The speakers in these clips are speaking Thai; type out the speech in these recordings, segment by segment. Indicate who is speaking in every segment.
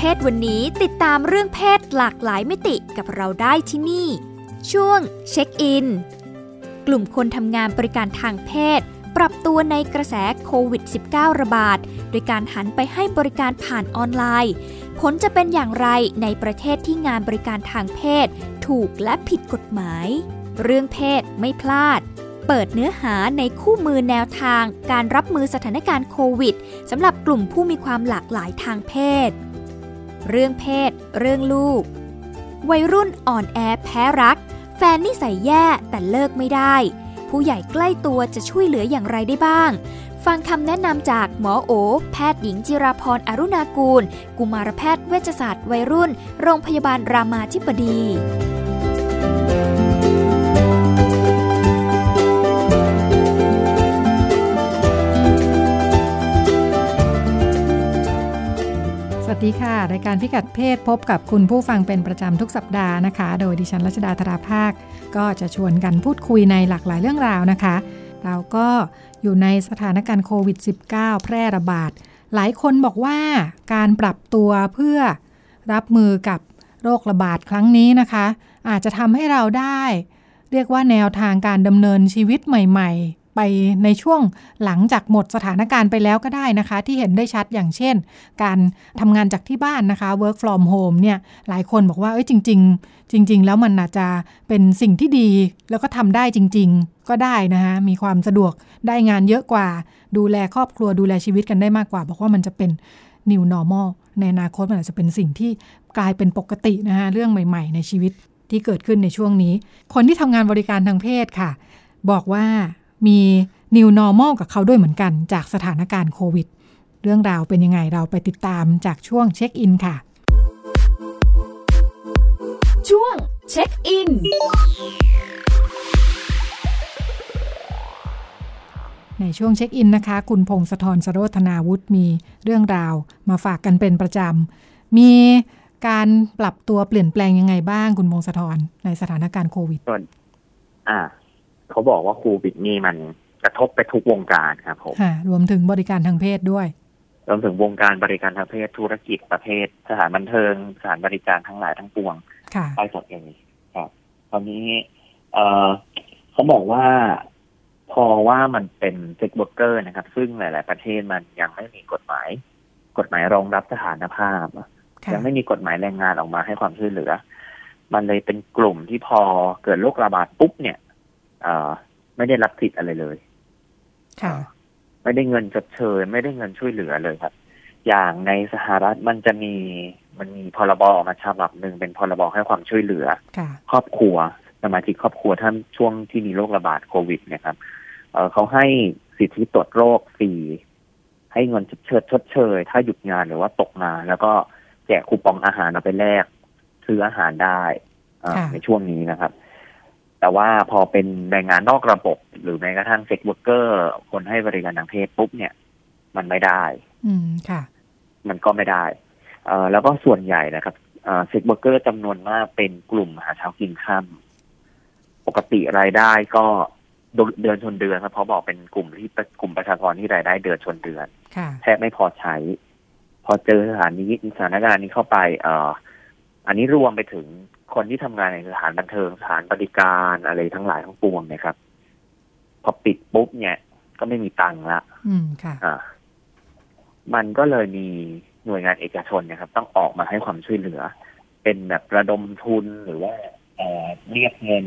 Speaker 1: เพศวันนี้ติดตามเรื่องเพศหลากหลายมิติกับเราได้ที่นี่ ช่วงเช็คอิน กลุ่มคนทำงานบริการทางเพศ ปรับตัวในกระแสโควิด -19 ระบาด โดยการหันไปให้บริการผ่านออนไลน์ ผลจะเป็นอย่างไรในประเทศที่งานบริการทางเพศ ถูกและผิดกฎหมาย เรื่องเพศไม่พลาดเปิดเนื้อหาในคู่มือแนวทาง การรับมือสถานการณ์โควิดสำหรับกลุ่มผู้มีความหลากหลายทางเพศ เรื่องเพศ เรื่องลูก วัยรุ่นอ่อนแอแพ้รัก แฟนนิสัยแย่แต่เลิกไม่ได้ ผู้ใหญ่ใกล้ตัวจะช่วยเหลืออย่างไรได้บ้าง ฟังคำแนะนำจากหมอโอ แพทย์หญิงจิราพรอรุณากูล กุมารแพทย์เวชศาสตร์วัยรุ่น โรงพยาบาลรามาธิบดี
Speaker 2: สวัสดีค่ะ รายการพิกัดเพศพบกับคุณผู้ฟังเป็นประจำทุกสัปดาห์นะคะ โดยดิฉันรัชดาธราภาค ก็จะชวนกันพูดคุยในหลากหลายเรื่องราวนะคะ เราก็อยู่ในสถานการณ์โควิด -19 แพร่ระบาด หลายคนบอกว่าการปรับตัวเพื่อรับมือกับโรคระบาดครั้งนี้นะคะ อาจจะทำให้เราได้ เรียกว่าแนวทางการดำเนินชีวิตใหม่ ๆ ไปในช่วงหลังจากหมดสถานการณ์ไปแล้วก็ได้นะคะ ที่เห็นได้ชัดอย่างเช่น การทำงานจากที่บ้านนะคะ work from home เนี่ยหลายคนบอกว่าเอ้ยจริง ๆ จริง ๆ แล้วมันอาจจะเป็นสิ่งที่ดี แล้วก็ทำได้จริง ๆ ก็ได้นะคะมีความสะดวกได้งานเยอะกว่า ดูแลครอบครัวดูแลชีวิตกันได้มากกว่า บอกว่ามันจะเป็น new normal ในอนาคตมันอาจจะเป็นสิ่งที่กลายเป็นปกตินะคะเรื่องใหม่ ๆ ในชีวิตที่เกิดขึ้นในช่วงนี้ คนที่ทำงานบริการทางเพศค่ะ บอกว่า มี new normal กับเขาด้วยเหมือนกัน จากสถานการณ์โควิด เรื่องราวเป็นยังไงเราไปติดตามจากช่วงเช็คอินค่ะ
Speaker 1: ช่วงเช็คอิน
Speaker 2: ในช่วงเช็คอินนะคะ คุณพงศธรสโรธนาวุฒิมีเรื่องราวมาฝากกันเป็นประจำ มีการปรับตัวเปลี่ยนแปลงยังไงบ้างคุณพงศธรในสถานการณ์โควิด
Speaker 3: ส่วนอ่า เขาบอกว่าโควิดนี่มันกระทบไปทุกวงการครับผม
Speaker 2: ค่ะรวมถึงบริการทางเพศด้วย
Speaker 3: รวมถึงวงการบริการทางเพศธุรกิจประเภท สถานบันเทิงสถานบริการทั้งหลายทั้งปวง
Speaker 2: ค่ะ
Speaker 3: ไปหมดเลยครับตอนนี้ เออเขาบอกว่าพอว่ามันเป็น sex worker นะครับ ซึ่งหลาย ๆ ประเทศมันยังไม่มีกฎหมาย กฎหมายรองรับสถานภาพ
Speaker 2: ค่ะ
Speaker 3: ยังไม่มีกฎหมายแรงงานออกมาให้ความช่วยเหลือ มันเลยเป็นกลุ่มที่พอเกิดโรคระบาดปุ๊บเนี่ยเอ่อไม่ได้รับสิทธิ์อะไรเลย
Speaker 2: ค่ะ
Speaker 3: ไม่ได้เงินชดเชยไม่ได้เงินช่วยเหลือเลยครับ อย่างในสหรัฐมันจะมีมันมีพรบออกมาฉบับหนึ่งเป็นพรบให้ความช่วยเหลือ
Speaker 2: ค่ะ
Speaker 3: ครอบครัวสมาชิกครอบครัวท่านช่วงที่มีโรคระบาดโควิดเนะครับเอ่อเขาให้สิทธิตรวจโรคฟรีให้เงินชดเชยชดเชย ถ้าหยุดงานหรือว่าตกงาน แล้วก็แจกคูปองอาหารเอาไปแลกซื้ออาหารได้เอ่อ
Speaker 2: ค่ะ
Speaker 3: ในช่วงนี้นะครับ แต่ว่าพอเป็นแรงงานนอกระบบ หรือแม้กระทั่ง sex worker คนให้บริการทางเพศปุ๊บเนี่ย มันไม่ได้
Speaker 2: อืมค่ะ
Speaker 3: มันก็ไม่ได้เอ่อแล้วก็ส่วนใหญ่นะครับ sex worker จำนวนมากเป็นกลุ่มหาเช้ากินค่ำำปกติรายได้ก็เดือนชนเดือนครับเพราะบอกเป็นกลุ่มที่กลุ่มประชากรที่รายได้เดือนชนเดือน
Speaker 2: ค่ะ
Speaker 3: แทบไม่พอใช้ พอเจอสถานนี้สถานการณ์นี้เข้าไป เอ่ออันนี้รวมไปถึง คนที่ทำงานในสถานบันเทิงสถานบริการอะไรทั้งหลายทั้งปวงเนะครับ พอปิดปุ๊บเนี่ย ก็ไม่มีตังค์ละ
Speaker 2: อืมค่ะ
Speaker 3: อ่ามันก็เลยมีหน่วยงานเอกชนนะครับ ต้องออกมาให้ความช่วยเหลือ เป็นแบบระดมทุนหรือว่าเอ่อเรียกเงิน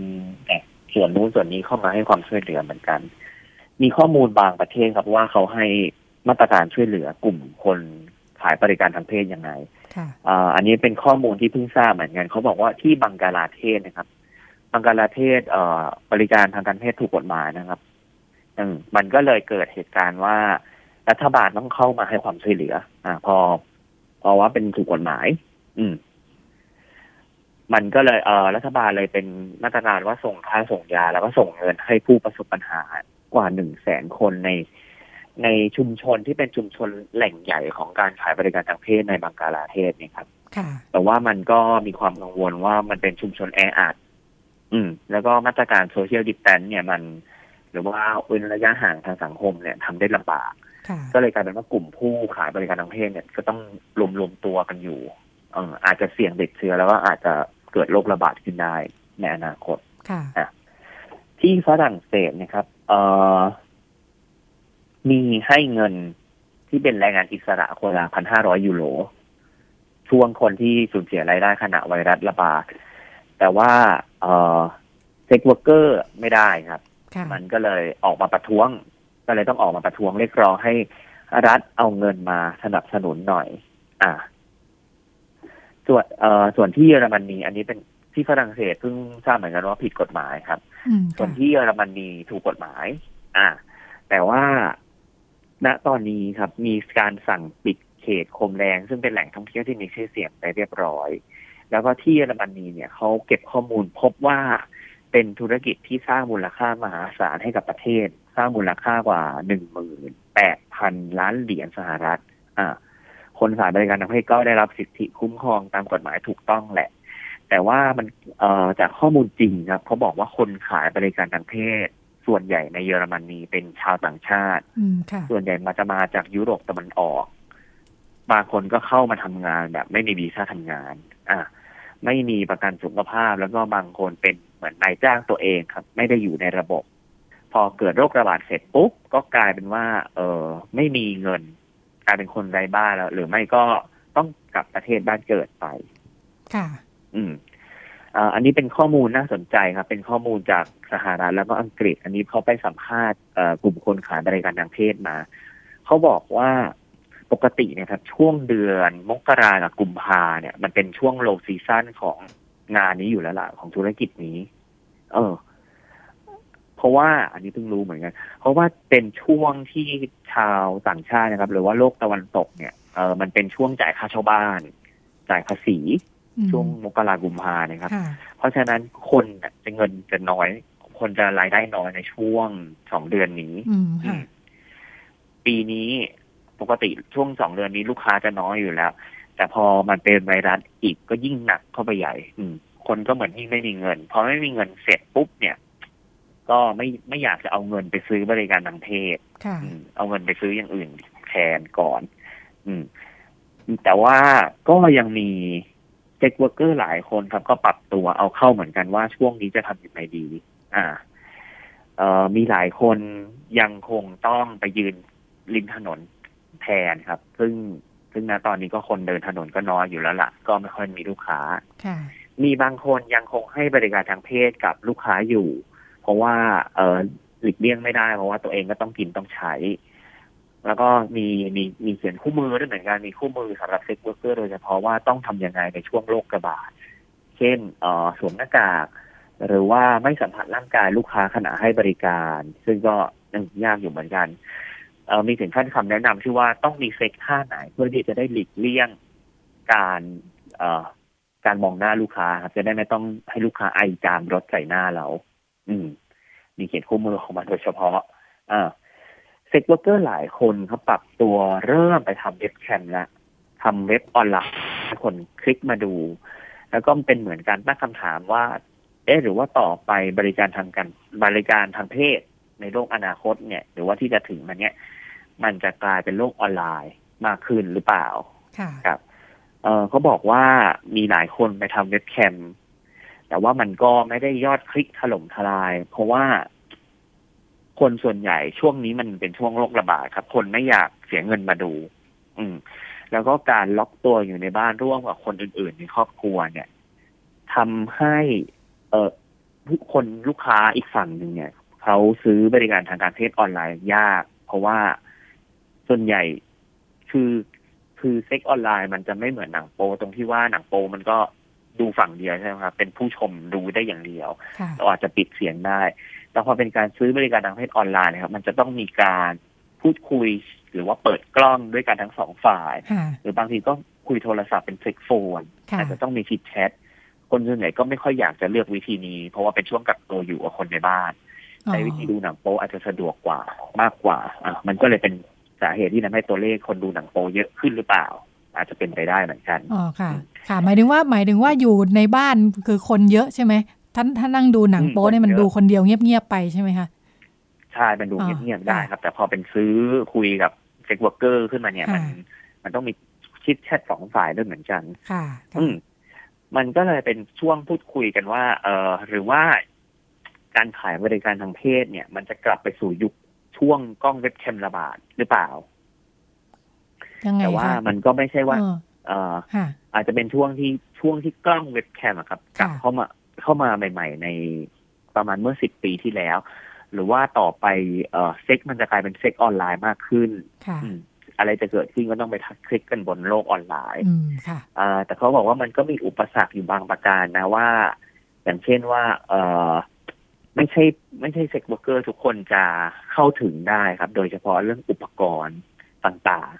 Speaker 3: จากส่วนนู้นส่วนนี้เข้ามาให้ความช่วยเหลือเหมือนกัน มีข้อมูลบางประเทศครับว่าเขาให้มาตรการช่วยเหลือกลุ่มคนขายบริการทางเพศยังไง
Speaker 2: ค่ะ
Speaker 3: อันนี้เป็นข้อมูลที่เพิ่งทราบเหมือนกันเขาบอกว่าที่บังกลาเทศนะครับ บังกลาเทศเอบริการทางการเพศถูกกฎหมายนะครับมมันก็เลยเกิดเหตุการณ์ว่ารัฐบาลต้องเข้ามาให้ความช่วยเหลือ อ่า พอพอว่าเป็นถูกกฎหมาย อืม มันก็เลยเออรัฐบาลเลยเป็นมาตรการว่าส่งข้าวส่งยา แล้วก็ส่งเงินให้ผู้ประสบปัญหากว่าหนึ่งแสนคนใน ในชุมชนที่เป็นชุมชนแหล่งใหญ่ของการขายบริการทางเพศในบังกลาเทศเนี่ยครับ
Speaker 2: ค่ะ
Speaker 3: แต่ว่ามันก็มีความกังวลว่ามันเป็นชุมชนแออัดอืม แล้วก็มาตรการ social distance เนี่ยมัน หรือว่าเว้นระยะห่างทางสังคมเนี่ยทำได้ลำบาก
Speaker 2: ค่ะ
Speaker 3: ก็เลยกลายเป็นว่ากลุ่มผู้ขายบริการทางเพศเนี่ยก็ต้องรวมรวมตัวกันอยู่เอออาจจะเสี่ยงติดเชื้อแล้วก็อาจจะเกิดโรคระบาดขึ้นได้ในอนาคต
Speaker 2: ค่ะ
Speaker 3: ที่ฝรั่งเศสนะครับ เอ่อ มีให้เงินที่เป็นแรงงานอิสระคนละพันห้าร้อยยูโรช่วงคนที่สูญเสียรายได้ขณะไวรัสระบาดแต่ว่าเอ่อเซ็กเวอร์เกอร์ไม่ได้ครับ
Speaker 2: ค่ะ
Speaker 3: มันก็เลยออกมาประท้วง ก็เลยต้องออกมาประท้วงเรียกร้องให้รัฐเอาเงินมาสนับสนุนหน่อย อ่า ส่วนเอ่อส่วนที่เยอรมนีอันนี้เป็นที่ฝรั่งเศสเพิ่งทราบเหมือนกันว่าผิดกฎหมายครับ
Speaker 2: อืม
Speaker 3: ส่วน
Speaker 2: ค่ะ
Speaker 3: ที่เยอรมนีถูกกฎหมาย อ่า แต่ว่า ณตอนนี้ครับมีการสั่งปิดเขตโคมแดงซึ่งเป็นแหล่งท่องเที่ยวที่มีชื่อเสียงไปเรียบร้อย แล้วก็ที่เยอรมนีเนี่ยเขาเก็บข้อมูลพบว่าเป็นธุรกิจที่สร้างมูลค่ามหาศาลให้กับประเทศ สร้างมูลค่ากว่าหนึ่งหมื่นแปดพันล้านเหรียญสหรัฐ อ่า คนขายบริการทางเพศก็ได้รับสิทธิคุ้มครองตามกฎหมายถูกต้องแหละ แต่ว่ามันเอ่อจากข้อมูลจริงครับเขาบอกว่าคนขายบริการทางเพศ ส่วนใหญ่ในเยอรมนีเป็นชาวต่างชาติ
Speaker 2: อืมค่ะ
Speaker 3: ส่วนใหญ่มาจะมาจากยุโรปตะวันออก บางคนก็เข้ามาทำงานแบบไม่มีวีซ่าทำงาน อะไม่มีประกันสุขภาพแล้วก็บางคนเป็นเหมือนนายจ้างตัวเองครับ ไม่ได้อยู่ในระบบ พอเกิดโรคระบาดเสร็จปุ๊บก็กลายเป็นว่า เออไม่มีเงิน กลายเป็นคนไร้บ้านแล้ว หรือไม่ก็ต้องกลับประเทศบ้านเกิดไป
Speaker 2: ค่ะ
Speaker 3: อืม อันนี้เป็นข้อมูลน่าสนใจครับ เป็นข้อมูลจากสหรัฐแล้วก็อังกฤษ อันนี้เขาไปสัมภาษณ์กลุ่มคนขายบริการทางเพศมา เขาบอกว่าปกติเนี่ยครับช่วงเดือนมกรากับกุมภาเนี่ย มันเป็นช่วงโลซีซั่นของงานนี้อยู่แล้วล่ะของธุรกิจนี้ เออ เพราะว่าอันนี้เพิ่งรู้เหมือนกัน เพราะว่าเป็นช่วงที่ชาวต่างชาตินะครับ หรือว่าโลกตะวันตกเนี่ยเออมันเป็นช่วงจ่ายค่าเช่าบ้าน จ่ายภาษี ช่วงมกรากุมภาเนี่ยครับ
Speaker 2: ค่ะ
Speaker 3: เพราะฉะนั้นคนน่ะจะเงินจะน้อย คนจะรายได้น้อยในช่วงสองเดือนนี้
Speaker 2: อืมค่ะ
Speaker 3: ปีนี้ปกติช่วงสองเดือนนี้ลูกค้าจะน้อยอยู่แล้ว แต่พอมันเป็นไวรัสอีกก็ยิ่งหนักเข้าไปใหญ่ อืมคนก็เหมือนยิ่งไม่มีเงินพอไม่มีเงินเสร็จปุ๊บเนี่ย ก็ไม่ไม่อยากจะเอาเงินไปซื้อบริการทางเพศ
Speaker 2: ค่ะ
Speaker 3: อืมเอาเงินไปซื้ออย่างอื่นแทนก่อน อืมแต่ว่าก็ยังมี เซ็กเวอร์เกอร์หลายคนครับก็ปรับตัวเอาเข้าเหมือนกันว่าช่วงนี้จะทำยังไงดี อ่า เอ่อมีหลายคนยังคงต้องไปยืนริมถนนแทนครับ ซึ่งซึ่งณตอนนี้ก็คนเดินถนนก็น้อยอยู่แล้วละ่ะ ก็ไม่ค่อยมีลูกค้า
Speaker 2: ค่ะ
Speaker 3: มีบางคนยังคงให้บริการทางเพศกับลูกค้าอยู่ เพราะว่า เออหลีกเลี่ยงไม่ได้เพราะว่าตัวเองก็ต้องกินต้องใช้ แล้วก็มีมีมีเขียนคู่มือด้วยเหมือนกันมีคู่มือสำหรับเซ็กเวอร์เกอร์โดยเฉพาะว่าต้องทำยังไงในช่วงโรคระบาด เช่นเออสวมหน้ากาก หรือว่าไม่สัมผัสร่างกายลูกค้าขณะให้บริการ ซึ่งก็ยังยากอยู่เหมือนกันเออมีถึงขั้นคำแนะนำที่ว่าต้องมีเซ็กท่าไหน เพื่อที่จะได้หลีกเลี่ยงการเอ่อการมองหน้าลูกค้าครับจะได้ไม่ต้องให้ลูกค้าไอจามรถใส่หน้าเรา อืม มีเขียนคู่มือของมันโดยเฉพาะ อ่า sex worker หลายคนเขาปรับตัวเริ่มไปทำเว็บแคมแล้วทำเว็บออนไลน์ให้คนคลิกมาดู แล้วก็เป็นเหมือนการตั้งคำถามว่า เอ๊ะหรือว่าต่อไปบริการทางการบริการทางเพศในโลกอนาคตเนี่ย หรือว่าที่จะถึงมันเนี่ยมันจะกลายเป็นโลกออนไลน์มากขึ้นหรือเปล่า
Speaker 2: ค่ะ
Speaker 3: ครับเออเขาบอกว่ามีหลายคนไปทำเว็บแคมแต่ว่ามันก็ไม่ได้ยอดคลิกถล่มทลาย เพราะว่า คนส่วนใหญ่ช่วงนี้มันเป็นช่วงโรคระบาดครับ คนไม่อยากเสียเงินมาดู อืม แล้วก็การล็อกตัวอยู่ในบ้านร่วมกับคนอื่น ๆ ในครอบครัวเนี่ยทำให้ เออทุกคนลูกค้าอีกฝั่งหนึ่งเนี่ยเขาซื้อบริการทางการเพศออนไลน์ยาก เพราะว่าส่วนใหญ่คือคือเซ็กออนไลน์มันจะไม่เหมือนหนังโป๊ตรงที่ว่าหนังโป๊มันก็ดูฝั่งเดียวใช่ไหมครับเป็นผู้ชมดูได้อย่างเดียว
Speaker 2: ค่ะ
Speaker 3: เราอาจจะปิดเสียงได้ แต่พอเป็นการซื้อบริการทางเพศออนไลน์นะครับ มันจะต้องมีการพูดคุยหรือว่าเปิดกล้องด้วยกันทั้งสองฝ่าย
Speaker 2: ค่ะ
Speaker 3: หรือบางทีก็คุยโทรศัพท์เป็น sex phone
Speaker 2: ค่ะ
Speaker 3: อาจจะต้องมี chit chat คนส่วนใหญ่ก็ไม่ค่อยอยากจะเลือกวิธีนี้ เพราะว่าเป็นช่วงกักตัวอยู่กับคนในบ้านใช้วิธีดูหนังโป๊อาจจะสะดวกกว่ามากกว่าอะมันก็เลยเป็นสาเหตุที่ทำให้ตัวเลขคนดูหนังโป๊เยอะขึ้นหรือเปล่า อาจจะเป็นไปได้เหมือนกัน
Speaker 2: อ๋อค่ะ ค่ะ หมายถึงว่าหมายถึงว่าอยู่ในบ้านคือคนเยอะใช่ไหม ท่านท่านนั่งดูหนังโป๊เนี่ยมันดูคนเดียวเงียบๆไปใช่ไหมคะ
Speaker 3: ใช่มันดูเงียบๆได้ครับ แต่พอเป็นซื้อคุยกับ sex worker ขึ้นมาเนี่ยมัน มันต้องมีคิดแค่สองฝ่ายด้วยเหมือนกัน
Speaker 2: ค่ะ
Speaker 3: อืมมันก็เลยเป็นช่วงพูดคุยกันว่า เออหรือว่าการขายบริการทางเพศเนี่ย มันจะกลับไปสู่ยุคช่วงกล้องเว็บแคมระบาดหรือเปล่าแต่ว่ามันก็ไม่ใช่ว่า เอออาจจะเป็นช่วงที่ช่วงที่กล้องเว็บแคมครับกลับเข้ามา เข้ามาใหม่ ๆ ในประมาณเมื่อสิบปีที่แล้ว หรือว่าต่อไปเออเซ็กมันจะกลายเป็นเซ็กออนไลน์มากขึ้นอะไรจะเกิดขึ้นก็ต้องไปทักคลิกกันบนโลกออนไลน์แต่เขาบอกว่ามันก็มีอุปสรรคอยู่บางประการนะว่า อย่างเช่นว่าเออไม่ใช่ไม่ใช่ sex worker ทุกคนจะเข้าถึงได้ครับ โดยเฉพาะเรื่องอุปกรณ์ต่าง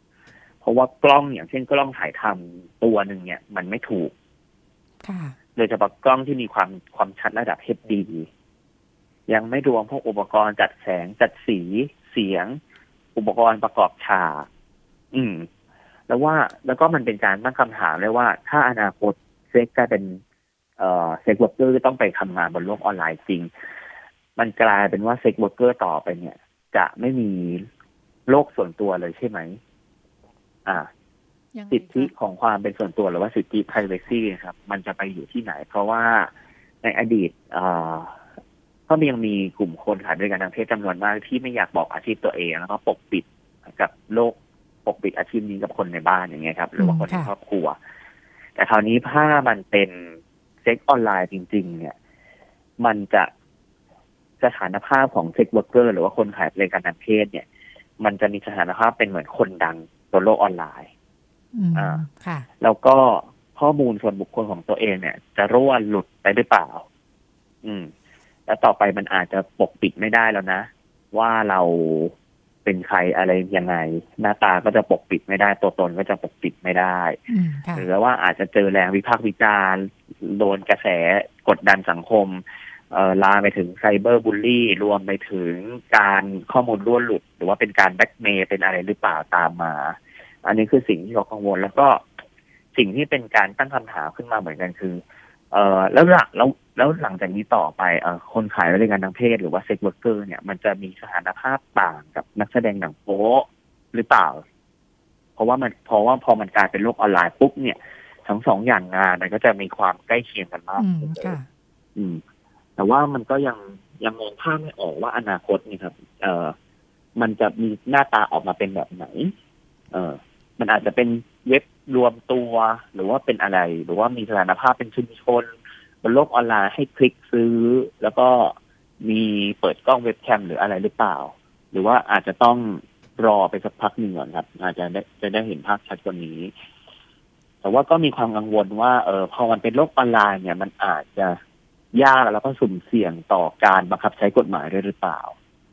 Speaker 3: ๆ เพราะว่ากล้องอย่างเช่นกล้องถ่ายทำตัวหนึ่งเนี่ย มันไม่ถูกโดยเฉพาะกล้องที่มีความความชัดระดับ HD ยังไม่รวมพวกอุปกรณ์จัดแสงจัดสีเสียง อุปกรณ์ประกอบฉากอืม แล้วว่าแล้วก็มันเป็นการตั้งคำถามเลยว่า ถ้าอนาคตเซ็กซ์กลายเป็นเอ่อ sex worker ต้องไปทำงานบนโลกออนไลน์จริง มันกลายเป็นว่า sex worker ต่อไปเนี่ย จะไม่มีโลกส่วนตัวเลยใช่ไหม อ่า สิทธิของความเป็นส่วนตัวหรือว่าสิทธิ privacy ครับ มันจะไปอยู่ที่ไหน เพราะว่าในอดีตเอ่อก็ยังมีกลุ่มคนขายบริการทางเพศจำนวนมากที่ไม่อยากบอกอาชีพตัวเองแล้วก็ปกปิดกับโลกปกปิดอาชีพนี้กับคนในบ้านอย่างเงี้ยครับหรือว่าคนในครอบครัว แต่คราวนี้ถ้ามันเป็นเซ็กซ์ออนไลน์จริง ๆ เนี่ย มันจะสถานภาพของ sex worker หรือว่าคนขายบริการทางเพศเนี่ย มันจะมีสถานภาพเป็นเหมือนคนดังบนโลกออนไลน์
Speaker 2: อ่าค่ะ
Speaker 3: แล้วก็ข้อมูลส่วนบุคคลของตัวเองเนี่ย จะรั่วหลุดไปหรือเปล่า อืม แล้วต่อไปมันอาจจะปกปิดไม่ได้แล้วนะ ว่าเราเป็นใครอะไรยังไง หน้าตาก็จะปกปิดไม่ได้ ตัวตนก็จะปกปิดไม่ได้ หรือว่าอาจจะเจอแรงวิพากษ์วิจารณ์โดนกระแสกดดันสังคมเอ่อลาไปถึงไซเบอร์บูลลี่ รวมไปถึงการข้อมูลล้วนหลุด หรือว่าเป็นการแบ็กเมย์เป็นอะไรหรือเปล่าตามมา อันนี้คือสิ่งที่เรากังวล แล้วก็สิ่งที่เป็นการตั้งคำถามขึ้นมาเหมือนกันคือ เอ่อแล้วหลังแล้วแล้วหลังจากนี้ต่อไปเอ่อคนขายบริการทางเพศหรือว่า sex worker เนี่ยมันจะมีสถานภาพต่างกับนักแสดงหนังโป๊หรือเปล่า เพราะว่ามันเพราะว่าพอมันกลายเป็นโลกออนไลน์ปุ๊บเนี่ย ทั้งสองอย่างงานมันก็จะมีความใกล้เคียงกันมากอืม แต่ว่ามันก็ยังยังมองภาพไม่ออกว่าอนาคตนี่ครับ เอ่อมันจะมีหน้าตาออกมาเป็นแบบไหน เออ มันอาจจะเป็นเว็บรวมตัว หรือว่าเป็นอะไร หรือว่ามีสถานภาพเป็นชุมชนบนโลกออนไลน์ให้คลิกซื้อ แล้วก็มีเปิดกล้องเว็บแคมหรืออะไรหรือเปล่า หรือว่าอาจจะต้องรอไปสักพักหนึ่งก่อนครับ อาจจะได้จะได้เห็นภาพชัดกว่านี้ แต่ว่าก็มีความกังวลว่าเออพอมันเป็นโลกออนไลน์เนี่ย มันอาจจะยากแล้วก็สุ่มเสี่ยงต่อการบังคับใช้กฎหมายด้วยหรือเปล่า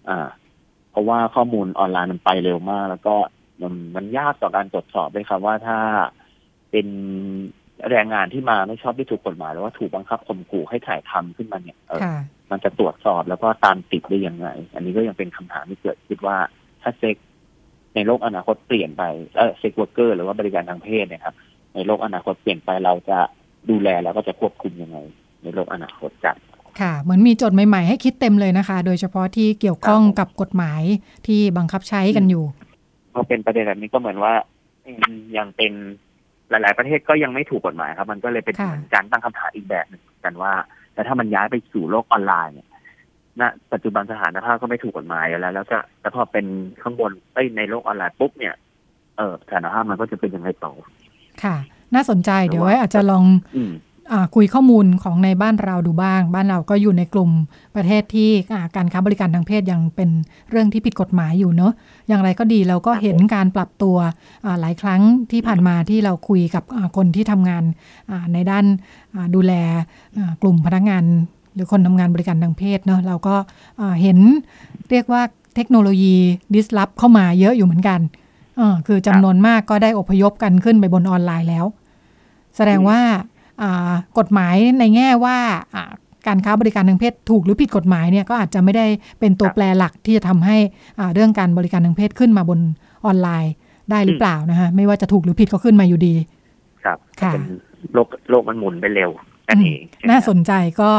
Speaker 3: อ่า เพราะว่าข้อมูลออนไลน์มันไปเร็วมาก แล้วก็ มันมันยากต่อการตรวจสอบเลยครับว่าถ้าเป็นแรงงานที่มาไม่ชอบที่ถูกกฎหมายหรือว่าถูกบังคับข่มขู่ให้ถ่ายทำขึ้นมาเนี่ยเออมันจะตรวจสอบแล้วก็ตามติดได้ยังไง อันนี้ก็ยังเป็นคำถามที่เกิดคิดว่าถ้าเซ็กซ์ในโลกอนาคตเปลี่ยนไปเออ sex worker หรือว่าบริการทางเพศเนี่ยครับ ในโลกอนาคตเปลี่ยนไปเราจะดูแลแล้วก็จะควบคุมยังไง ในโลกอนาคตกัน
Speaker 2: ค่ะ เหมือนมีโจทย์ใหม่ ๆ ให้คิดเต็มเลยนะคะ โดยเฉพาะที่เกี่ยวข้องกับกฎหมายที่บังคับใช้กันอยู่
Speaker 3: พ อเป็นประเด็นแบบนี้ก็เหมือนว่ายังเป็นหลาย ๆ ประเทศก็ยังไม่ถูกกฎหมายครับ มันก็เลยเป็นเหมือนการตั้งคำถามอีกแบบหนึ่งกันว่าแต่ถ้ามันย้ายไปสู่โลกออนไลน์เนี่ยณปัจจุบันสถานภาพก็ไม่ถูกกฎหมายแล้ว แล้วจะแต่พอเป็นข้างบนในโลกออนไลน์ปุ๊บเนี่ยเออสถานภาพมันก็จะเป็นยังไงต่อ
Speaker 2: ค่ะ น่าสนใจเดี๋ยวไว้อาจจะลอง คุยข้อมูลของในบ้านเราดูบ้าง บ้านเราก็อยู่ในกลุ่มประเทศที่การค้าบริการทางเพศยังเป็นเรื่องที่ผิดกฎหมายอยู่เนอะอย่างไรก็ดีเราก็เห็นการปรับตัวหลายครั้งที่ผ่านมาที่เราคุยกับคนที่ทำงานในด้านดูแลกลุ่มพนักงาน หรือคนทำงานบริการทางเพศเนอะเราก็เห็นเรียกว่าเทคโนโลยี disrupt เข้ามาเยอะอยู่เหมือนกันคือจำนวนมากก็ได้อพยพกันขึ้นไปบนออนไลน์แล้ว แสดงว่า กฎหมายในแง่ว่าการค้าบริการทางเพศถูกหรือผิดกฎหมายเนี่ยก็อาจจะไม่ได้เป็นตัวแปรหลักที่จะทำให้เรื่องการบริการทางเพศขึ้นมาบนออนไลน์ได้หรือเปล่านะคะไม่ว่าจะถูกหรือผิดก็ขึ้นมาอยู่ดี
Speaker 3: ครับค่ะโลกโลกมันหมุนไปเร็วอันนี้
Speaker 2: น่าสนใจก็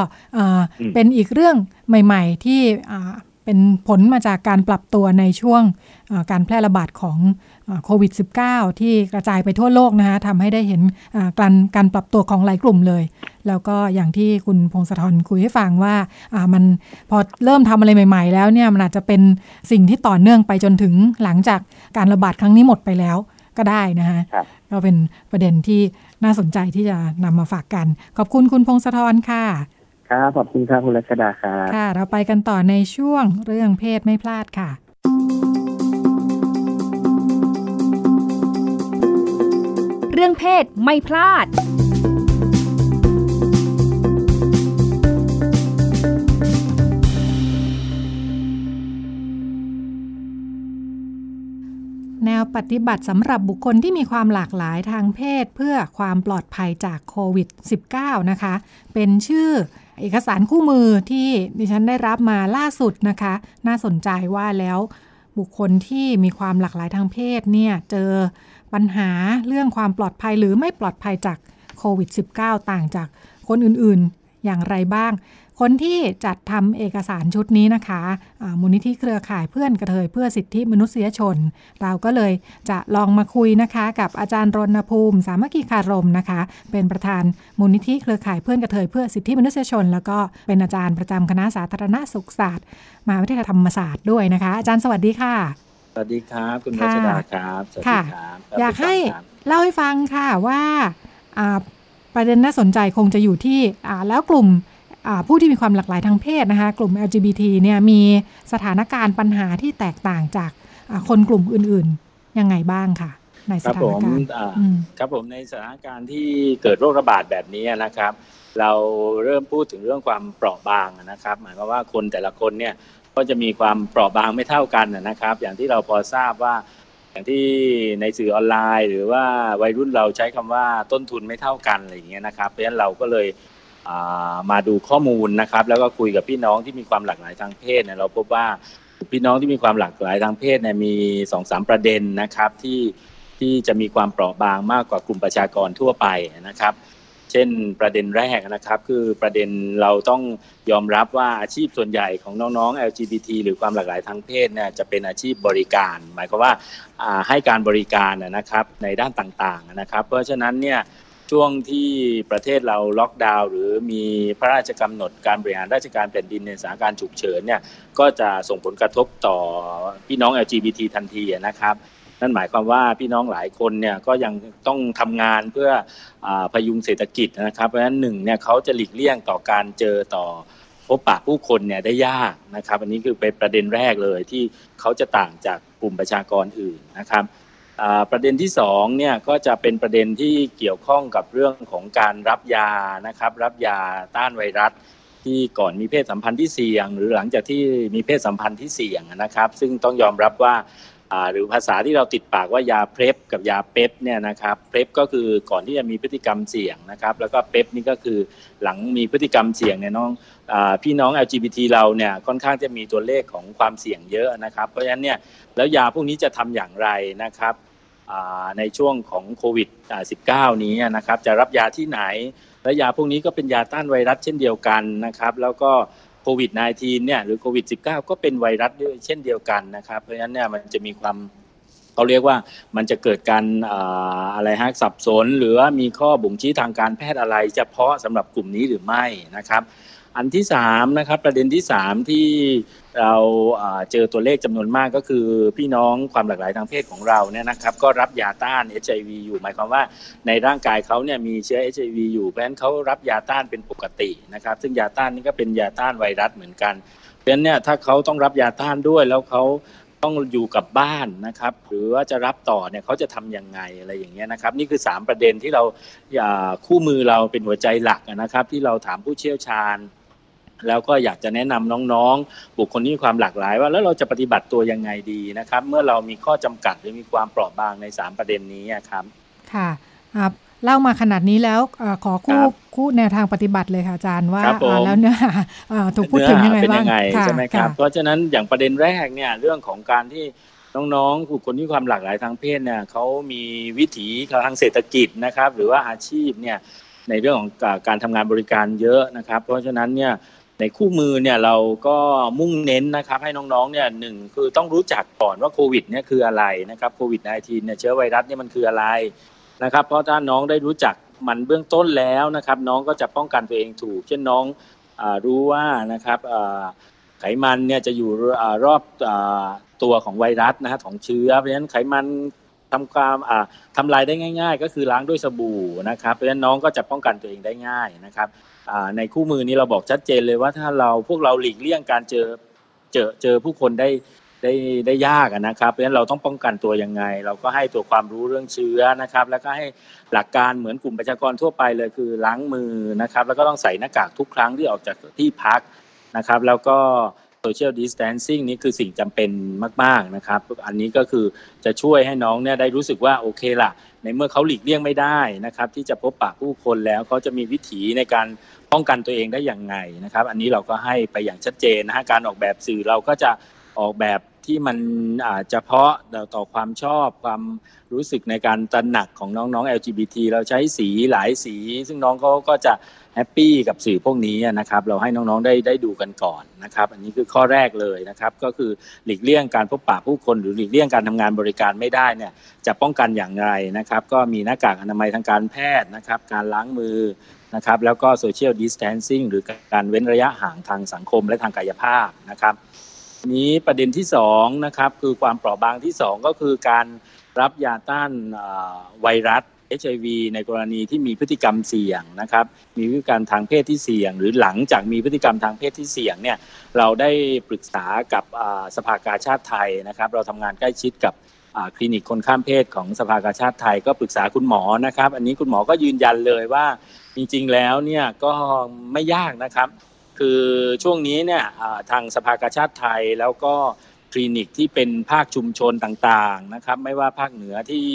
Speaker 2: เป็นอีกเรื่องใหม่ ๆ ที่เป็นผลมาจากการปรับตัวในช่วงการแพร่ระบาดของ โควิด -19 ที่กระจายไปทั่วโลกนะคะทำให้ได้เห็นการการปรับตัวของหลายกลุ่มเลย แล้วก็อย่างที่คุณพงศธรคุยให้ฟังว่ามันพอเริ่มทำอะไรใหม่ ๆ แล้วเนี่ยมันอาจจะเป็นสิ่งที่ต่อเนื่องไปจนถึงหลังจากการระบาดครั้งนี้หมดไปแล้วก็ได้นะคะก็เป็นประเด็นที่น่าสนใจที่จะนำมาฝากกัน ขอบคุณคุณพงศธรค่ะ
Speaker 3: ครับขอบคุณครับคุณรัชดาครับ
Speaker 2: ค่ะ เราไปกันต่อในช่วงเรื่องเพศไม่พลาดค่ะ
Speaker 1: เรื่องเพศไม่พลาด
Speaker 2: แนวปฏิบัติสำหรับบุคคลที่มีความหลากหลายทางเพศเพื่อความปลอดภัยจากโควิด -19 นะคะ เป็นชื่อเอกสารคู่มือที่ดิฉันได้รับมาล่าสุดนะคะ น่าสนใจว่าแล้วบุคคลที่มีความหลากหลายทางเพศเนี่ยเจอ ปัญหาเรื่องความปลอดภัยหรือไม่ปลอดภัยจากโควิด -19 ต่างจากคนอื่นๆ อย่างไรบ้าง คนที่จัดทำเอกสารชุดนี้นะคะมูลนิธิเครือข่ายเพื่อนกระเทยเพื่อสิทธิมนุษยชน เราก็เลยจะลองมาคุยนะคะ กับอาจารย์รณภูมิ สามัคคีคารมนะคะ เป็นประธานมูลนิธิเครือข่ายเพื่อนกระเทยเพื่อสิทธิมนุษยชน แล้วก็เป็นอาจารย์ประจำคณะสาธารณสุขศาสตร์มหาวิทยาลัยธรรมศาสตร์ด้วยนะคะ อาจารย์สวัสดีค่ะ
Speaker 4: สวัสดีครับ คุณรัชดาครับสวัสดีครับ
Speaker 2: อยากให้เล่าให้ฟังค่ะว่าประเด็นน่าสนใจคงจะอยู่ที่แล้วกลุ่มผู้ที่มีความหลากหลายทางเพศนะคะ กลุ่ม LGBT เนี่ยมีสถานการณ์ปัญหาที่แตกต่างจากคนกลุ่มอื่นๆ ยังไงบ้างค่ะในสถานการณ์
Speaker 4: ครับผมในสถานการณ์ที่เกิดโรคระบาดแบบนี้นะครับ เราเริ่มพูดถึงเรื่องความเปราะบางนะครับ หมายความว่าคนแต่ละคนเนี่ย ก็จะมีความเปราะบางไม่เท่ากันนะครับ อย่างที่เราพอทราบว่าอย่างที่ในสื่อออนไลน์ หรือว่าวัยรุ่นเราใช้คำว่าต้นทุนไม่เท่ากันอะไรอย่างเงี้ยนะครับเพราะฉะนั้นเราก็เลยมาดูข้อมูลนะครับ แล้วก็คุยกับพี่น้องที่มีความหลากหลายทางเพศเนี่ยเราพบว่าพี่น้องที่มีความหลากหลายทางเพศเนี่ยมีสองสามประเด็นนะครับที่ที่จะมีความเปราะบางมากกว่ากลุ่มประชากรทั่วไปนะครับ เช่นประเด็นแรกนะครับคือประเด็นเราต้องยอมรับว่าอาชีพส่วนใหญ่ของน้องๆ LGBT หรือความหลากหลายทางเพศเนี่ยจะเป็นอาชีพบริการ หมายความว่าให้การบริการนะครับในด้านต่างๆนะครับ เพราะฉะนั้นเนี่ยช่วงที่ประเทศเราล็อกดาวน์หรือมีพระราชกำหนดการบริหารราชการแผ่นดินในสถานการณ์ฉุกเฉินเนี่ยก็จะส่งผลกระทบต่อพี่น้อง LGBT ทันทีนะครับ นั่นหมายความว่าพี่น้องหลายคนเนี่ยก็ยังต้องทำงานเพื่ออพยุงเศรษฐกิจนะครับ เพราะฉะนั้นหนึ่งเนี่ยเขาจะหลีกเลี่ยงต่อการเจอต่อพบปะผู้คนเนี่ยได้ยากนะครับ อันนี้คือเป็นประเด็นแรกเลยที่เขาจะต่างจากกลุ่มประชากรอื่นนะครับประเด็นที่สองเนี่ยก็จะเป็นประเด็นที่เกี่ยวข้องกับเรื่องของการรับยานะครับ รับยาต้านไวรัส ที่ก่อนมีเพศสัมพันธ์ที่เสี่ยง หรือหลังจากที่มีเพศสัมพันธ์ที่เสี่ยงนะครับ ซึ่งต้องยอมรับว่า หรือภาษาที่เราติดปากว่ายาเพลฟกับยาเป๊ปเนี่ยนะครับเพลฟก็คือก่อนที่จะมีพฤติกรรมเสี่ยงนะครับ แล้วก็เป๊ปนี่ก็คือหลังมีพฤติกรรมเสี่ยงเนี่ยน้องอพี่น้อง LGBT เราเนี่ยค่อนข้างจะมีตัวเลขของความเสี่ยงเยอะนะครับ เพราะฉะนั้นเนี่ยแล้วยาพวกนี้จะทำอย่างไรนะครับในช่วงของโควิด -19 นี้นะครับ จะรับยาที่ไหน และยาพวกนี้ก็เป็นยาต้านไวรัสเช่นเดียวกันนะครับ แล้วก็ ควิด -19 เนี่ยหรือโควิด -19 ก็เป็นไวรัสด้วยเช่นเดียวกันนะครับเพราะฉะนั้นเนี่ยมันจะมีความเขาเรียกว่ามันจะเกิดการอะไรฮะสับสน หรือว่ามีข้อบ่งชี้ทางการแพทย์อะไรเฉพาะสำหรับกลุ่มนี้หรือไม่นะครับ อันที่สามนะครับประเด็นที่สามที่เราเจอตัวเลขจำนวนมากก็คือ พี่น้องความหลากหลายทางเพศของเราเนี่ยนะครับก็รับยาต้าน HIV อยู่หมายความว่าในร่างกายเขาเนี่ยมีเชื้อ HIV อยู่เพราะฉะนั้นเขารับยาต้านเป็นปกตินะครับซึ่งยาต้านนี้ก็เป็นยาต้านไวรัสเหมือนกันเพราะฉะนั้นเนี่ยถ้าเขาต้องรับยาต้านด้วยแล้วเขาต้องอยู่กับบ้านนะครับ หรือว่าจะรับต่อเนี่ยเขาจะทํำยังไงอะไรอย่างเงี้ยนะครับ นี่คือ 3 ประเด็นที่เราคู่มือเราเป็นหัวใจหลักนะครับ ที่เราถามผู้เชี่ยวชาญ แล้วก็อยากจะแนะนำน้องๆ บุคคลที่มีความหลากหลาย ว่าแล้วเราจะปฏิบัติตัวยังไงดีนะครับ เมื่อเรามีข้อจำกัดหรือมีความเปราะบางใน 3 ประเด็นนี้ครับ
Speaker 2: ค่ะครับเล่ามาขนาดนี้แล้วอขอคู่คู่แนวทางปฏิบัติเลยค่ะอาจารย์ว่าแล้วเนื้อหาถูกพูดถึงยังไงบ้าง
Speaker 4: ใช่ไหมครับเพราะฉะนั้นอย่างประเด็นแรกเนี่ยเรื่องของการที่น้องๆคนที่ความหลากหลายทางเพศเนี่ยเขามีวิถีทางเศรษฐกิจนะครับ หรือว่าอาชีพเนี่ยในเรื่องของการทำงานบริการเยอะนะครับ เพราะฉะนั้นเนี่ย ในคู่มือเนี่ยเราก็มุ่งเน้นนะครับให้น้องๆเนี่ยหนึ่งคือต้องรู้จักก่อนว่าโควิดเนี่ยคืออะไรนะครับโควิด -19 เนี่ยเชื้อไวรัสเนี่ยมันคืออะไรนะครับเพราะถ้าน้องได้รู้จักมันเบื้องต้นแล้วนะครับน้องก็จะป้องกันตัวเองถูก เช่นน้องอรู้ว่านะครับไขมันเนี่ยจะอยู่รอบตัวของไวรัสนะฮะของเชื้อเพราะฉะนั้นไขมันทำความทำลายได้ง่าย ๆ ก็คือล้างด้วยสบู่นะครับเพราะฉะนั้นน้องก็จะป้องกันตัวเองได้ง่ายนะครับ ในคู่มือนี้เราบอกชัดเจนเลยว่าถ้าเราพวกเราหลีกเลี่ยงการเจอเจอเจอผู้คนได้ได้ได้ยากนะครับ เพราะฉะนั้นเราต้องป้องกันตัวยังไง เราก็ให้ตัวความรู้เรื่องเชื้อนะครับ แล้วก็ให้หลักการเหมือนกลุ่มประชากรทั่วไปเลยคือล้างมือนะครับ แล้วก็ต้องใส่หน้ากากทุกครั้งที่ออกจากที่พักนะครับ แล้วก็โซเชียลดิสแทนซิ่งนี่คือสิ่งจำเป็นมาก ๆนะครับ อันนี้ก็คือจะช่วยให้น้องเนี่ยได้รู้สึกว่าโอเคละในเมื่อเขาหลีกเลี่ยงไม่ได้นะครับ ที่จะพบปะผู้คนแล้วเขาจะมีวิถีในการ ป้องกันตัวเองได้อย่างไงนะครับ อันนี้เราก็ให้ไปอย่างชัดเจนนะฮะการออกแบบสื่อเราก็จะออกแบบที่มันอาจจะเพาะต่อความชอบความรู้สึกในการตระหนักของน้องๆ LGBT เราใช้สีหลายสี ซึ่งน้องเขาก็จะแฮปปี้กับสื่อพวกนี้นะครับ เราให้น้องๆได้ได้ดูกันก่อนนะครับ อันนี้คือข้อแรกเลยนะครับ ก็คือหลีกเลี่ยงการพบปะผู้คน หรือหลีกเลี่ยงการทำงานบริการไม่ได้เนี่ยจะป้องกันอย่างไรนะครับ ก็มีหน้ากากอนามัยทางการแพทย์นะครับ การล้างมือ นะครับแล้วก็ social distancing หรือการเว้นระยะห่างทางสังคมและทางกายภาพนะครับ นี้ประเด็นที่2นะครับคือความเปราะบางที่ 2 ก็คือการรับยาต้านไวรัส HIV ในกรณีที่มีพฤติกรรมเสี่ยงนะครับ มีพฤติกรรมทางเพศที่เสี่ยง หรือหลังจากมีพฤติกรรมทางเพศที่เสี่ยงเนี่ยเราได้ปรึกษากับสภากาชาดไทยนะครับ เราทำงานใกล้ชิดกับคลินิกคนข้ามเพศของสภากาชาดไทยก็ปรึกษาคุณหมอนะครับ อันนี้คุณหมอก็ยืนยันเลยว่า จริงๆแล้วเนี่ยก็ไม่ยากนะครับ คือช่วงนี้เนี่ยทางสภากาชาดไทยแล้วก็คลินิกที่เป็นภาคชุมชนต่างๆนะครับ ไม่ว่าภาคเหนือที่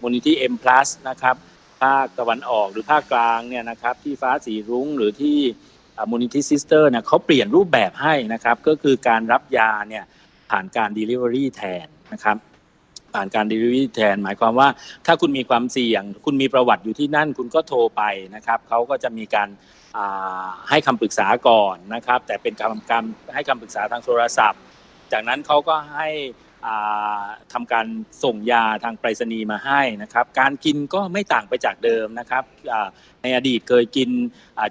Speaker 4: มูลนิธิเอ็มพลัสนะครับ ภาคตะวันออกหรือภาคกลางเนี่ยนะครับ ที่ฟ้าสีรุ้งหรือที่มูลนิธิซิสเตอร์เนี่ยเขาเปลี่ยนรูปแบบให้นะครับ ก็คือการรับยาเนี่ยผ่านการ Delivery แทนนะครับ ผ่านการ Delivery แทน หมายความว่าถ้าคุณมีความเสี่ยง คุณมีประวัติอยู่ที่นั่น คุณก็โทรไปนะครับเขาก็จะมีการให้คำปรึกษาก่อนนะครับ แต่เป็นการการให้คำปรึกษาทางโทรศัพท์ จากนั้นเขาก็ให้ทำการส่งยาทางไปรษณีย์มาให้นะครับ การกินก็ไม่ต่างไปจากเดิมนะครับในอดีตเคยกิน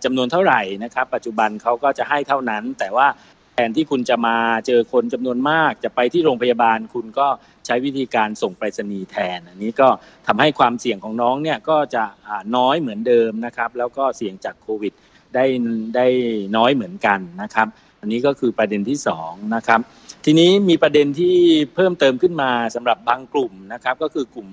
Speaker 4: จำนวนเท่าไหร่นะครับ ปัจจุบันเขาก็จะให้เท่านั้น แต่ว่า แทนที่คุณจะมาเจอคนจำนวนมาก จะไปที่โรงพยาบาลคุณก็ใช้วิธีการส่งไปรษณีย์แทน อันนี้ก็ทำให้ความเสี่ยงของน้องเนี่ยก็จะน้อยเหมือนเดิมนะครับ แล้วก็เสี่ยงจากโควิดได้ได้น้อยเหมือนกันนะครับ อันนี้ก็คือประเด็นที่2นะครับ ทีนี้มีประเด็นที่เพิ่มเติมขึ้นมาสำหรับบางกลุ่มนะครับ ก็คือกลุ่ม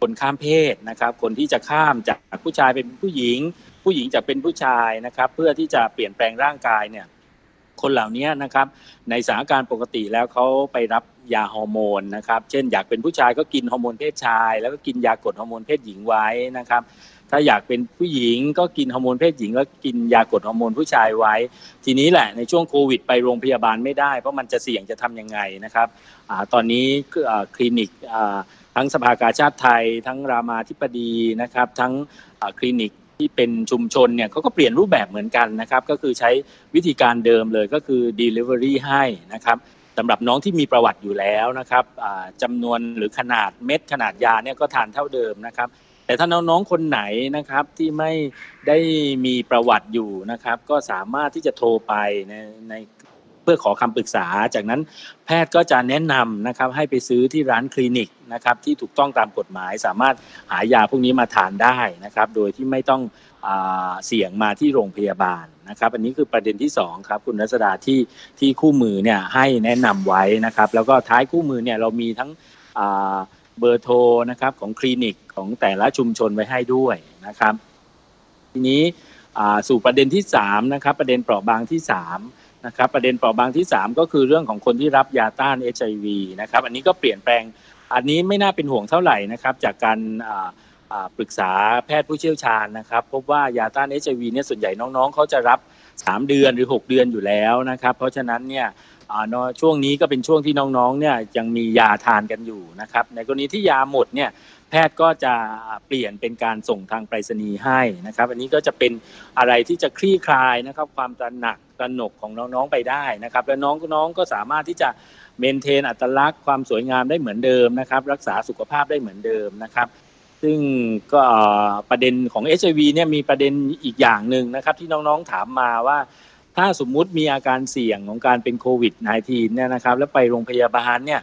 Speaker 4: คนข้ามเพศนะครับ คนที่จะข้ามจากผู้ชายเป็นผู้หญิง ผู้หญิงจะเป็นผู้ชายนะครับ เพื่อที่จะเปลี่ยนแปลงร่างกายเนี่ย คนเหล่านี้นะครับในสถานการณ์ปกติแล้วเขาไปรับยาฮอร์โมนนะครับ เช่นอยากเป็นผู้ชายก็กินฮอร์โมนเพศชาย แล้วก็กินยากดฮอร์โมนเพศหญิงไว้นะครับ ถ้าอยากเป็นผู้หญิงก็กินฮอร์โมนเพศหญิงแล้วกินยากดฮอร์โมนผู้ชายไว้ ทีนี้แหละในช่วงโควิดไปโรงพยาบาลไม่ได้เพราะมันจะเสี่ยงจะทํำยังไงนะครับอตอนนี้คลินิกทั้งสภากาชาดไทย ทั้งรามาธิบดีนะครับ ทั้งคลินิก ที่เป็นชุมชนเนี่ยเขาก็เปลี่ยนรูปแบบเหมือนกันนะครับ ก็คือใช้วิธีการเดิมเลยก็คือ Delivery ให้นะครับสำหรับน้องที่มีประวัติอยู่แล้วนะครับจำนวนหรือขนาดเม็ดขนาดยาเนี่ยก็ทานเท่าเดิมนะครับ แต่ถ้าน้องๆคนไหนนะครับที่ไม่ได้มีประวัติอยู่นะครับ ก็สามารถที่จะโทรไปในใน เพื่อขอคำปรึกษา จากนั้นแพทย์ก็จะแนะนำนะครับให้ไปซื้อที่ร้านคลินิกนะครับที่ถูกต้องตามกฎหมาย สามารถหายาพวกนี้มาทานได้นะครับโดยที่ไม่ต้องเสี่ยงมาที่โรงพยาบาลนะครับ อันนี้คือประเด็นที่2ครับคุณรัศดาที่ที่คู่มือเนี่ยให้แนะนำไว้นะครับ แล้วก็ท้ายคู่มือเนี่ยเรามีทั้งเบอร์โทรนะครับของคลินิกของแต่ละชุมชนไว้ให้ด้วยนะครับ ทีนี้สู่ประเด็นที่3นะครับประเด็นเปราะบางที่3 นะครับประเด็นเปราะบางที่ 3 ก็คือเรื่องของคนที่รับยาต้านเอชไอวีนะครับอันนี้ก็เปลี่ยนแปลงอันนี้ไม่น่าเป็นห่วงเท่าไหร่นะครับจากการปรึกษาแพทย์ผู้เชี่ยวชาญนะครับ พบว่ายาต้านเอชไอวีเนี่ยส่วนใหญ่น้องๆ เขาจะรับ 3 เดือนหรือ 6 เดือนอยู่แล้วนะครับ เพราะฉะนั้นเนี่ยช่วงนี้ก็เป็นช่วงที่น้องๆเนี่ยยังมียาทานกันอยู่นะครับในกรณีที่ยาหมดเนี่ย แพทย์ก็จะเปลี่ยนเป็นการส่งทางไปรษณีย์ให้นะครับ อันนี้ก็จะเป็นอะไรที่จะคลี่คลายนะครับความตระหนักตระหนกของน้องๆไปได้นะครับ และน้องๆก็สามารถที่จะเมนเทนอัตลักษณ์ความสวยงามได้เหมือนเดิมนะครับ รักษาสุขภาพได้เหมือนเดิมนะครับ ซึ่งก็ประเด็นของ HIV เนี่ยมีประเด็นอีกอย่างหนึ่งนะครับ ที่น้องๆถามมาว่าถ้าสมมุติมีอาการเสี่ยงของการเป็นโควิด -19 เนี่ยนะครับ แล้วไปโรงพยาบาลเนี่ย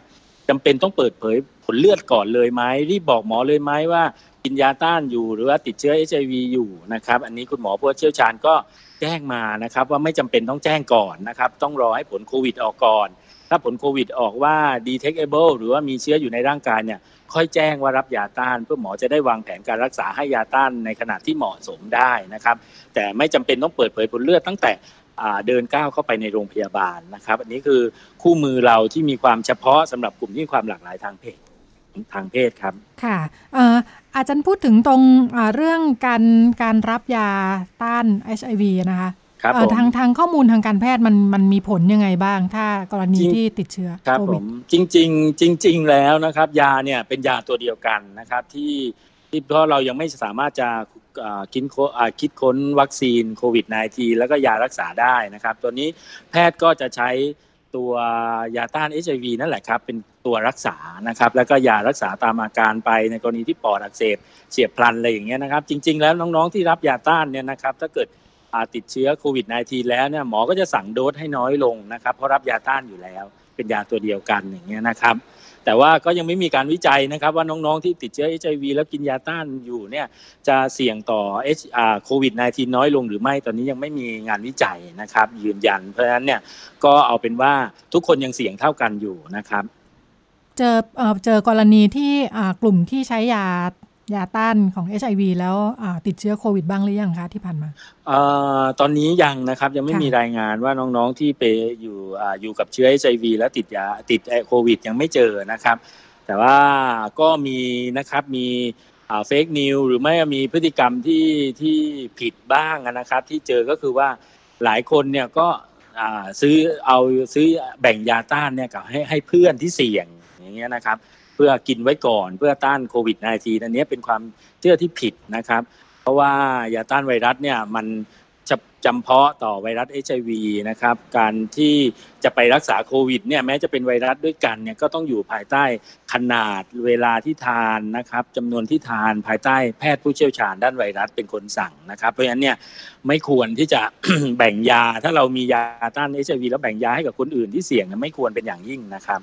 Speaker 4: จำเป็นต้องเปิดเผยผลเลือดก่อนเลยไหมรีบบอกหมอเลยไหมว่ากินยาต้านอยู่หรือว่าติดเชื้อเอชไอวีอยู่นะครับ อันนี้คุณหมอผู้เชี่ยวชาญก็แจ้งมานะครับ ว่าไม่จำเป็นต้องแจ้งก่อนนะครับ ต้องรอให้ผลโควิดออกก่อน ถ้าผลโควิดออกว่า detectable หรือว่ามีเชื้ออยู่ในร่างกายเนี่ย ค่อยแจ้งว่ารับยาต้าน เพื่อหมอจะได้วางแผนการรักษาให้ยาต้านในขณะที่เหมาะสมได้นะครับ แต่ไม่จำเป็นต้องเปิดเผยผลเลือดตั้งแต่ เดินก้าวเข้าไปในโรงพยาบาลนะครับ อันนี้คือคู่มือเราที่มีความเฉพาะสำหรับกลุ่มที่มีความหลากหลายทางเพศทางเพศครับ
Speaker 2: ค่ะอาจารย์พูดถึงตรงเรื่องการการรับยาต้าน HIV นะคะ
Speaker 4: ครับ
Speaker 2: ทางทางข้อมูลทางการแพทย์มันมันมีผลยังไงบ้าง ถ้ากรณีที่ติดเชื้อ
Speaker 4: โควิดจริงจริงจริง ๆ แล้วนะครับ ยาเนี่ยเป็นยาตัวเดียวกันนะครับที่ที่เพราะเรายังไม่สามารถจะ คิดคิดค้นวัคซีนโควิด -19 แล้วก็ยารักษาได้นะครับ ตัวนี้แพทย์ก็จะใช้ตัวยาต้านเอชไอวีนั่นแหละครับ เป็นตัวรักษานะครับ แล้วก็ยารักษาตามอาการไปในกรณีที่ปอดอักเสบเฉียบพลันอะไรอย่างเงี้ยนะครับ จริง ๆ แล้วน้องๆที่รับยาต้านเนี่ยนะครับ ถ้าเกิดติดเชื้อโควิด -19 แล้วเนี่ยหมอก็จะสั่งโดสให้น้อยลงนะครับ เพราะรับยาต้านอยู่แล้ว เป็นยาตัวเดียวกันอย่างเงี้ยนะครับ แต่ว่าก็ยังไม่มีการวิจัยนะครับ ว่าน้องๆที่ติดเชื้อ HIV แล้วกินยาต้านอยู่เนี่ยจะเสี่ยงต่อเอชโควิด -19 น้อยลงหรือไม่ตอนนี้ยังไม่มีงานวิจัยนะครับ ยืนยัน เพราะฉะนั้นเนี่ยก็เอาเป็นว่าทุกคนยังเสี่ยงเท่ากันอยู่นะครับ
Speaker 2: เจอเจอกรณีที่กลุ่มที่ใช้ยา ยาต้านของ HIV แล้วติดเชื้อโควิดบ้างหรือยังคะที่ผ่านมา
Speaker 4: อตอนนี้ยังนะครับยังไม่มีรายงานว่าน้องๆที่ไปอยู่ออยู่กับเชื้อ HIV แล้วติดยาติดโควิดยังไม่เจอนะครับ แต่ว่าก็มีนะครับมีเฟกนิวหรือไม่มีพฤติกรรมที่ที่ผิดบ้างนะครับ ที่เจอก็คือว่าหลายคนเนี่ยก็ซื้อเอาซื้อแบ่งยาต้านเนี่ยกับให้ให้เพื่อนที่เสี่ยงอย่างเงี้ยนะครับ เพื่อกินไว้ก่อนเพื่อต้านโควิด -19 อันนี้เป็นความเชื่อที่ผิดนะครับ เพราะว่ายาต้านไวรัสเนี่ยมันจะจำเพาะต่อไวรัสเอชไอวีนะครับ การที่จะไปรักษาโควิดเนี่ยแม้จะเป็นไวรัสด้วยกันเนี่ยก็ต้องอยู่ภายใต้ขนาดเวลาที่ทานนะครับจำนวนที่ทานภายใต้แพทย์ผู้เชี่ยวชาญด้านไวรัสเป็นคนสั่งนะครับ เพราะฉะนั้นเนี่ยไม่ควรที่จะแบ่งยา ถ้าเรามียาต้านเอชไอวีแล้วแบ่งยาให้กับคนอื่นที่เสี่ยงไม่ควรเป็นอย่างยิ่งนะครับ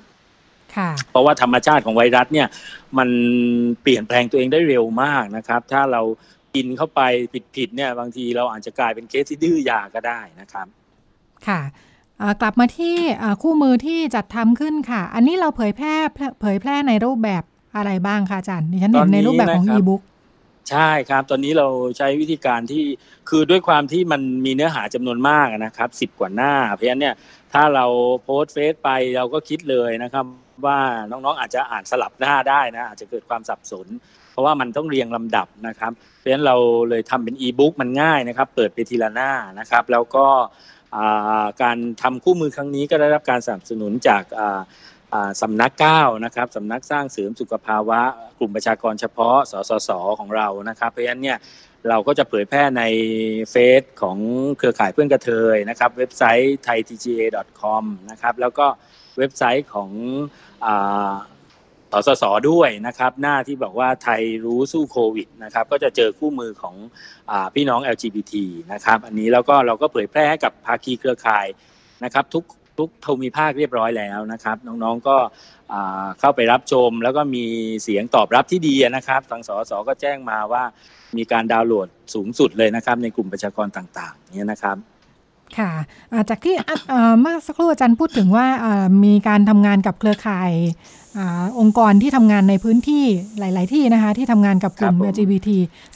Speaker 4: เพราะว่าธรรมชาติของไวรัสเนี่ยมันเปลี่ยนแปลงตัวเองได้เร็วมากนะครับ ถ้าเรากินเข้าไปผิดๆเนี่ยบางทีเราอาจจะกลายเป็นเคสที่ดื้อยาก็ได้นะครับ
Speaker 2: ค่ะกลับมาที่คู่มือที่จัดทำขึ้นค่ะ อันนี้เราเผยแพร่เผยแพร่ในรูปแบบอะไรบ้างคะอาจารย์ดิฉันเห็นในรูปแบบของอีบุ๊ก
Speaker 4: ใช่ครับ ตอนนี้เราใช้วิธีการที่คือด้วยความที่มันมีเนื้อหาจำนวนมากนะครับสิบกว่าหน้า เพราะฉะนั้นเนี่ยถ้าเราโพสเฟซไปเราก็คิดเลยนะครับว่าน้องๆอาจจะอ่านสลับหน้าได้นะอาจจะเกิดความสับสน เพราะว่ามันต้องเรียงลำดับนะครับเพราะฉะนั้นเราเลยทำเป็นอีบุ๊กมันง่ายนะครับ เปิดไปทีละหน้านะครับ แล้วก็การทำคู่มือครั้งนี้ก็ได้รับการสนับสนุนจากสำนักเก้านะครับสำนักสร้างเสริมสุขภาวะ กลุ่มประชากรเฉพาะสสสของเรานะครับ เพราะฉะนั้นเนี่ยเราก็จะเผยแพร่ในเฟซของเครือข่ายเพื่อนกระเทยนะครับ เว็บไซต์ thaitga.com นะครับแล้วก็ เว็บไซต์ของสสสด้วยนะครับหน้าที่บอกว่าไทยรู้สู้โควิดนะครับก็จะเจอคู่มือของอพี่น้อง LGBT นะครับอันนี้แล้วก็เราก็เผยแพร่ให้กับภาคีเครือข่ายนะครับทุกทุกภูมิภาคเรียบร้อยแล้วนะครับ น้องๆก็เข้าไปรับชม แล้วก็มีเสียงตอบรับที่ดีนะครับทางสสก็แจ้งมาว่ามีการดาวน์โหลดสูงสุดเลยนะครับในกลุ่มประชากรต่างๆเนี่ยนะครับ
Speaker 2: ค่ะจากที่เมื่อสักครู่อาจารย์พูดถึงว่ามีการทำงานกับเครือข่ายองค์กรที่ทำงานในพื้นที่หลาย ๆ ที่นะคะ ที่ทำงานกับกลุ่ม LGBT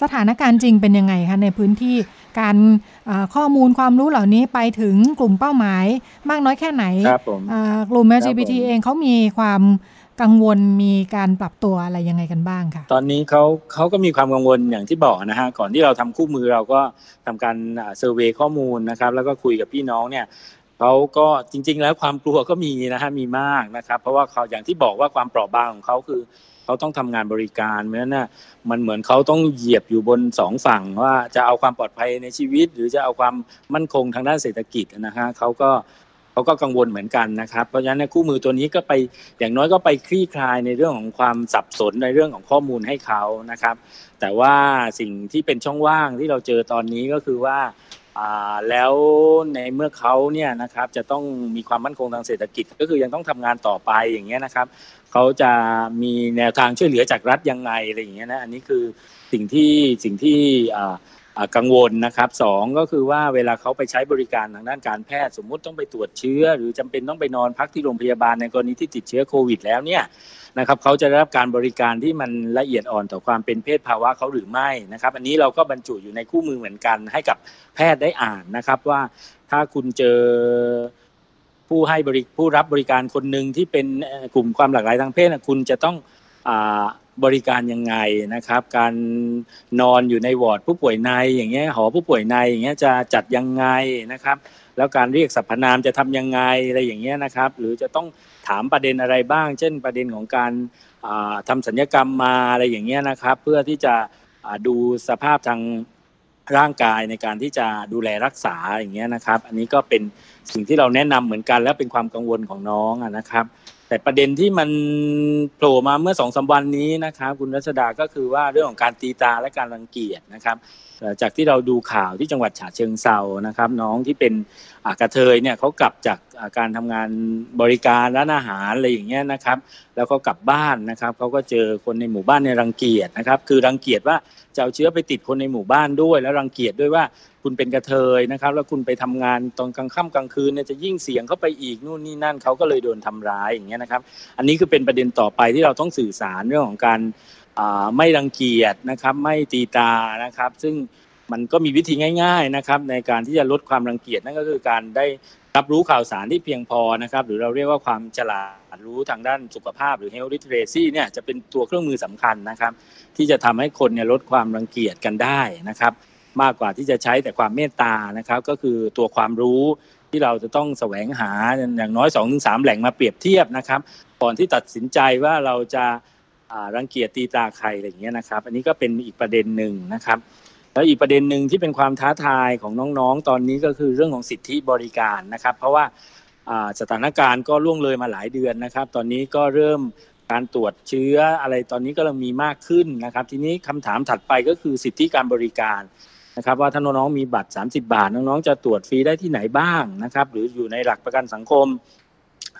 Speaker 2: สถานการณ์จริงเป็นยังไงคะในพื้นที่การข้อมูลความรู้เหล่านี้ไปถึงกลุ่มเป้าหมาย มากน้อยแค่ไหนกลุ่ม LGBT เองเขามีความ กังวลมีการปรับตัวอะไรยังไงกันบ้างคะ
Speaker 4: ตอนนี้เขาเขาก็มีความกังวลอย่างที่บอกนะฮะก่อนที่เราทำคู่มือเราก็ทำการเซอร์เวยข้อมูลนะครับ แล้วก็คุยกับพี่น้องเนี่ยเขาก็จริง ๆ แล้วความกลัวก็มีนะฮะมีมากนะครับ เพราะว่าเขาอย่างที่บอกว่าความเปราะบางของเขาคือเขาต้องทำงานบริการเพราะฉะนั้นนะมันเหมือนเขาต้องเหยียบอยู่บนสองฝั่งว่าจะเอาความปลอดภัยในชีวิต หรือจะเอาความมั่นคงทางด้านเศรษฐกิจนะฮะเขาก็ เขาก็กังวลเหมือนกันนะครับ เพราะฉะนั้นคู่มือตัวนี้ก็ไปอย่างน้อยก็ไปคลี่คลายในเรื่องของความสับสนในเรื่องของข้อมูลให้เขานะครับ แต่ว่าสิ่งที่เป็นช่องว่างที่เราเจอตอนนี้ก็คือว่าแล้วในเมื่อเขาเนี่ยนะครับจะต้องมีความมั่นคงทางเศรษฐกิจก็คือยังต้องทำงานต่อไปอย่างเงี้ยนะครับเขาจะมีแนวทางช่วยเหลือจากรัฐยังไงอะไรอย่างเงี้ยนะอันนี้คือสิ่งที่สิ่งที่ กังวลนะครับสองก็คือว่าเวลาเขาไปใช้บริการทางด้านการแพทย์สมมุติต้องไปตรวจเชื้อ หรือจำเป็นต้องไปนอนพักที่โรงพยาบาลในกรณีที่ติดเชื้อโควิด แล้วเนี่ยนะครับเขาจะได้รับการบริการที่มันละเอียดอ่อนต่อความเป็นเพศภาวะเขาหรือไม่นะครับ อันนี้เราก็บรรจุอยู่ในคู่มือเหมือนกันให้กับแพทย์ได้อ่านนะครับว่าถ้าคุณเจอผู้ให้บริผู้รับบริการคนหนึ่งที่เป็นกลุ่มความหลากหลายทางเพศคุณจะต้อง บริการยังไงนะครับ การนอนอยู่ในวอร์ดผู้ป่วยในอย่างเงี้ยหอผู้ป่วยในอย่างเงี้ยจะจัดยังไงนะครับ แล้วการเรียกสรรพนามจะทำยังไงอะไรอย่างเงี้ยนะครับ หรือจะต้องถามประเด็นอะไรบ้าง เช่น ประเด็นของการทำสัญญกรรมมาอะไรอย่างเงี้ยนะครับ เพื่อที่จะดูสภาพทางร่างกายในการที่จะดูแลรักษาอย่างเงี้ยนะครับ อันนี้ก็เป็นสิ่งที่เราแนะนำเหมือนกันและเป็นความกังวลของน้องนะครับ แต่ประเด็นที่มันโผล่มาเมื่อสองสาวันนี้นะครับ คุณรัชดาก็คือว่าเรื่องของการตีตาและการรังเกียจนะครับ จากที่เราดูข่าวที่จังหวัดฉะเชิงเซานะครับ น้องที่เป็นกระเทยเนี่ยเขากลับจากการทำงานบริการร้านอาหารอะไรอย่างเงี้ยนะครับ แล้วก็กลับบ้านนะครับเขาก็เจอคนในหมู่บ้านในรังเกียจนะครับ คือรังเกียจว่าจะเอาเชื้อไปติดคนในหมู่บ้านด้วย แล้วรังเกียจด้วยว่าคุณเป็นกระเทยนะครับ แล้วคุณไปทำงานตอนกลางค่ำกลางคืนเนี่ยจะยิ่งเสี่ยงเข้าไปอีกนู่นนี่นั่นเขาก็เลยโดนทำร้ายอย่างเงี้ยนะครับ อันนี้คือเป็นประเด็นต่อไปที่เราต้องสื่อสารเรื่องของการ ไม่รังเกียจนะครับ ไม่ตีตานะครับ ซึ่งมันก็มีวิธีง่าย ๆนะครับ ในการที่จะลดความรังเกียจนั่นก็คือการได้รับรู้ข่าวสารที่เพียงพอนะครับ หรือเราเรียกว่าความฉลาดรู้ทางด้านสุขภาพหรือ health literacy เนี่ยจะเป็นตัวเครื่องมือสำคัญนะครับ ที่จะทำให้คนเนี่ยลดความรังเกียจกันได้นะครับ มากกว่าที่จะใช้แต่ความเมตตานะครับ ก็คือตัวความรู้ที่เราจะต้องแสวงหาอย่างน้อย2อถึงสแหล่งมาเปรียบเทียบนะครับ ก่อนที่ตัดสินใจว่าเราจะ รังเกียจตีตาใครอะไรอย่างเงี้ยนะครับ อันนี้ก็เป็นอีกประเด็นหนึ่งนะครับ แล้วอีกประเด็นหนึ่งที่เป็นความท้าทายของน้องๆ ตอนนี้ก็คือเรื่องของสิทธิบริการนะครับ เพราะว่าสถานการณ์ก็ล่วงเลยมาหลายเดือนนะครับ ตอนนี้ก็เริ่มการตรวจเชื้ออะไรตอนนี้ก็เริ่มมีมากขึ้นนะครับ ทีนี้คำถามถัดไปก็คือสิทธิการบริการนะครับว่าถ้าน้องๆมีบัตร 30 บาท น้องๆจะตรวจฟรีได้ที่ไหนบ้างนะครับ หรืออยู่ในหลักประกันสังคม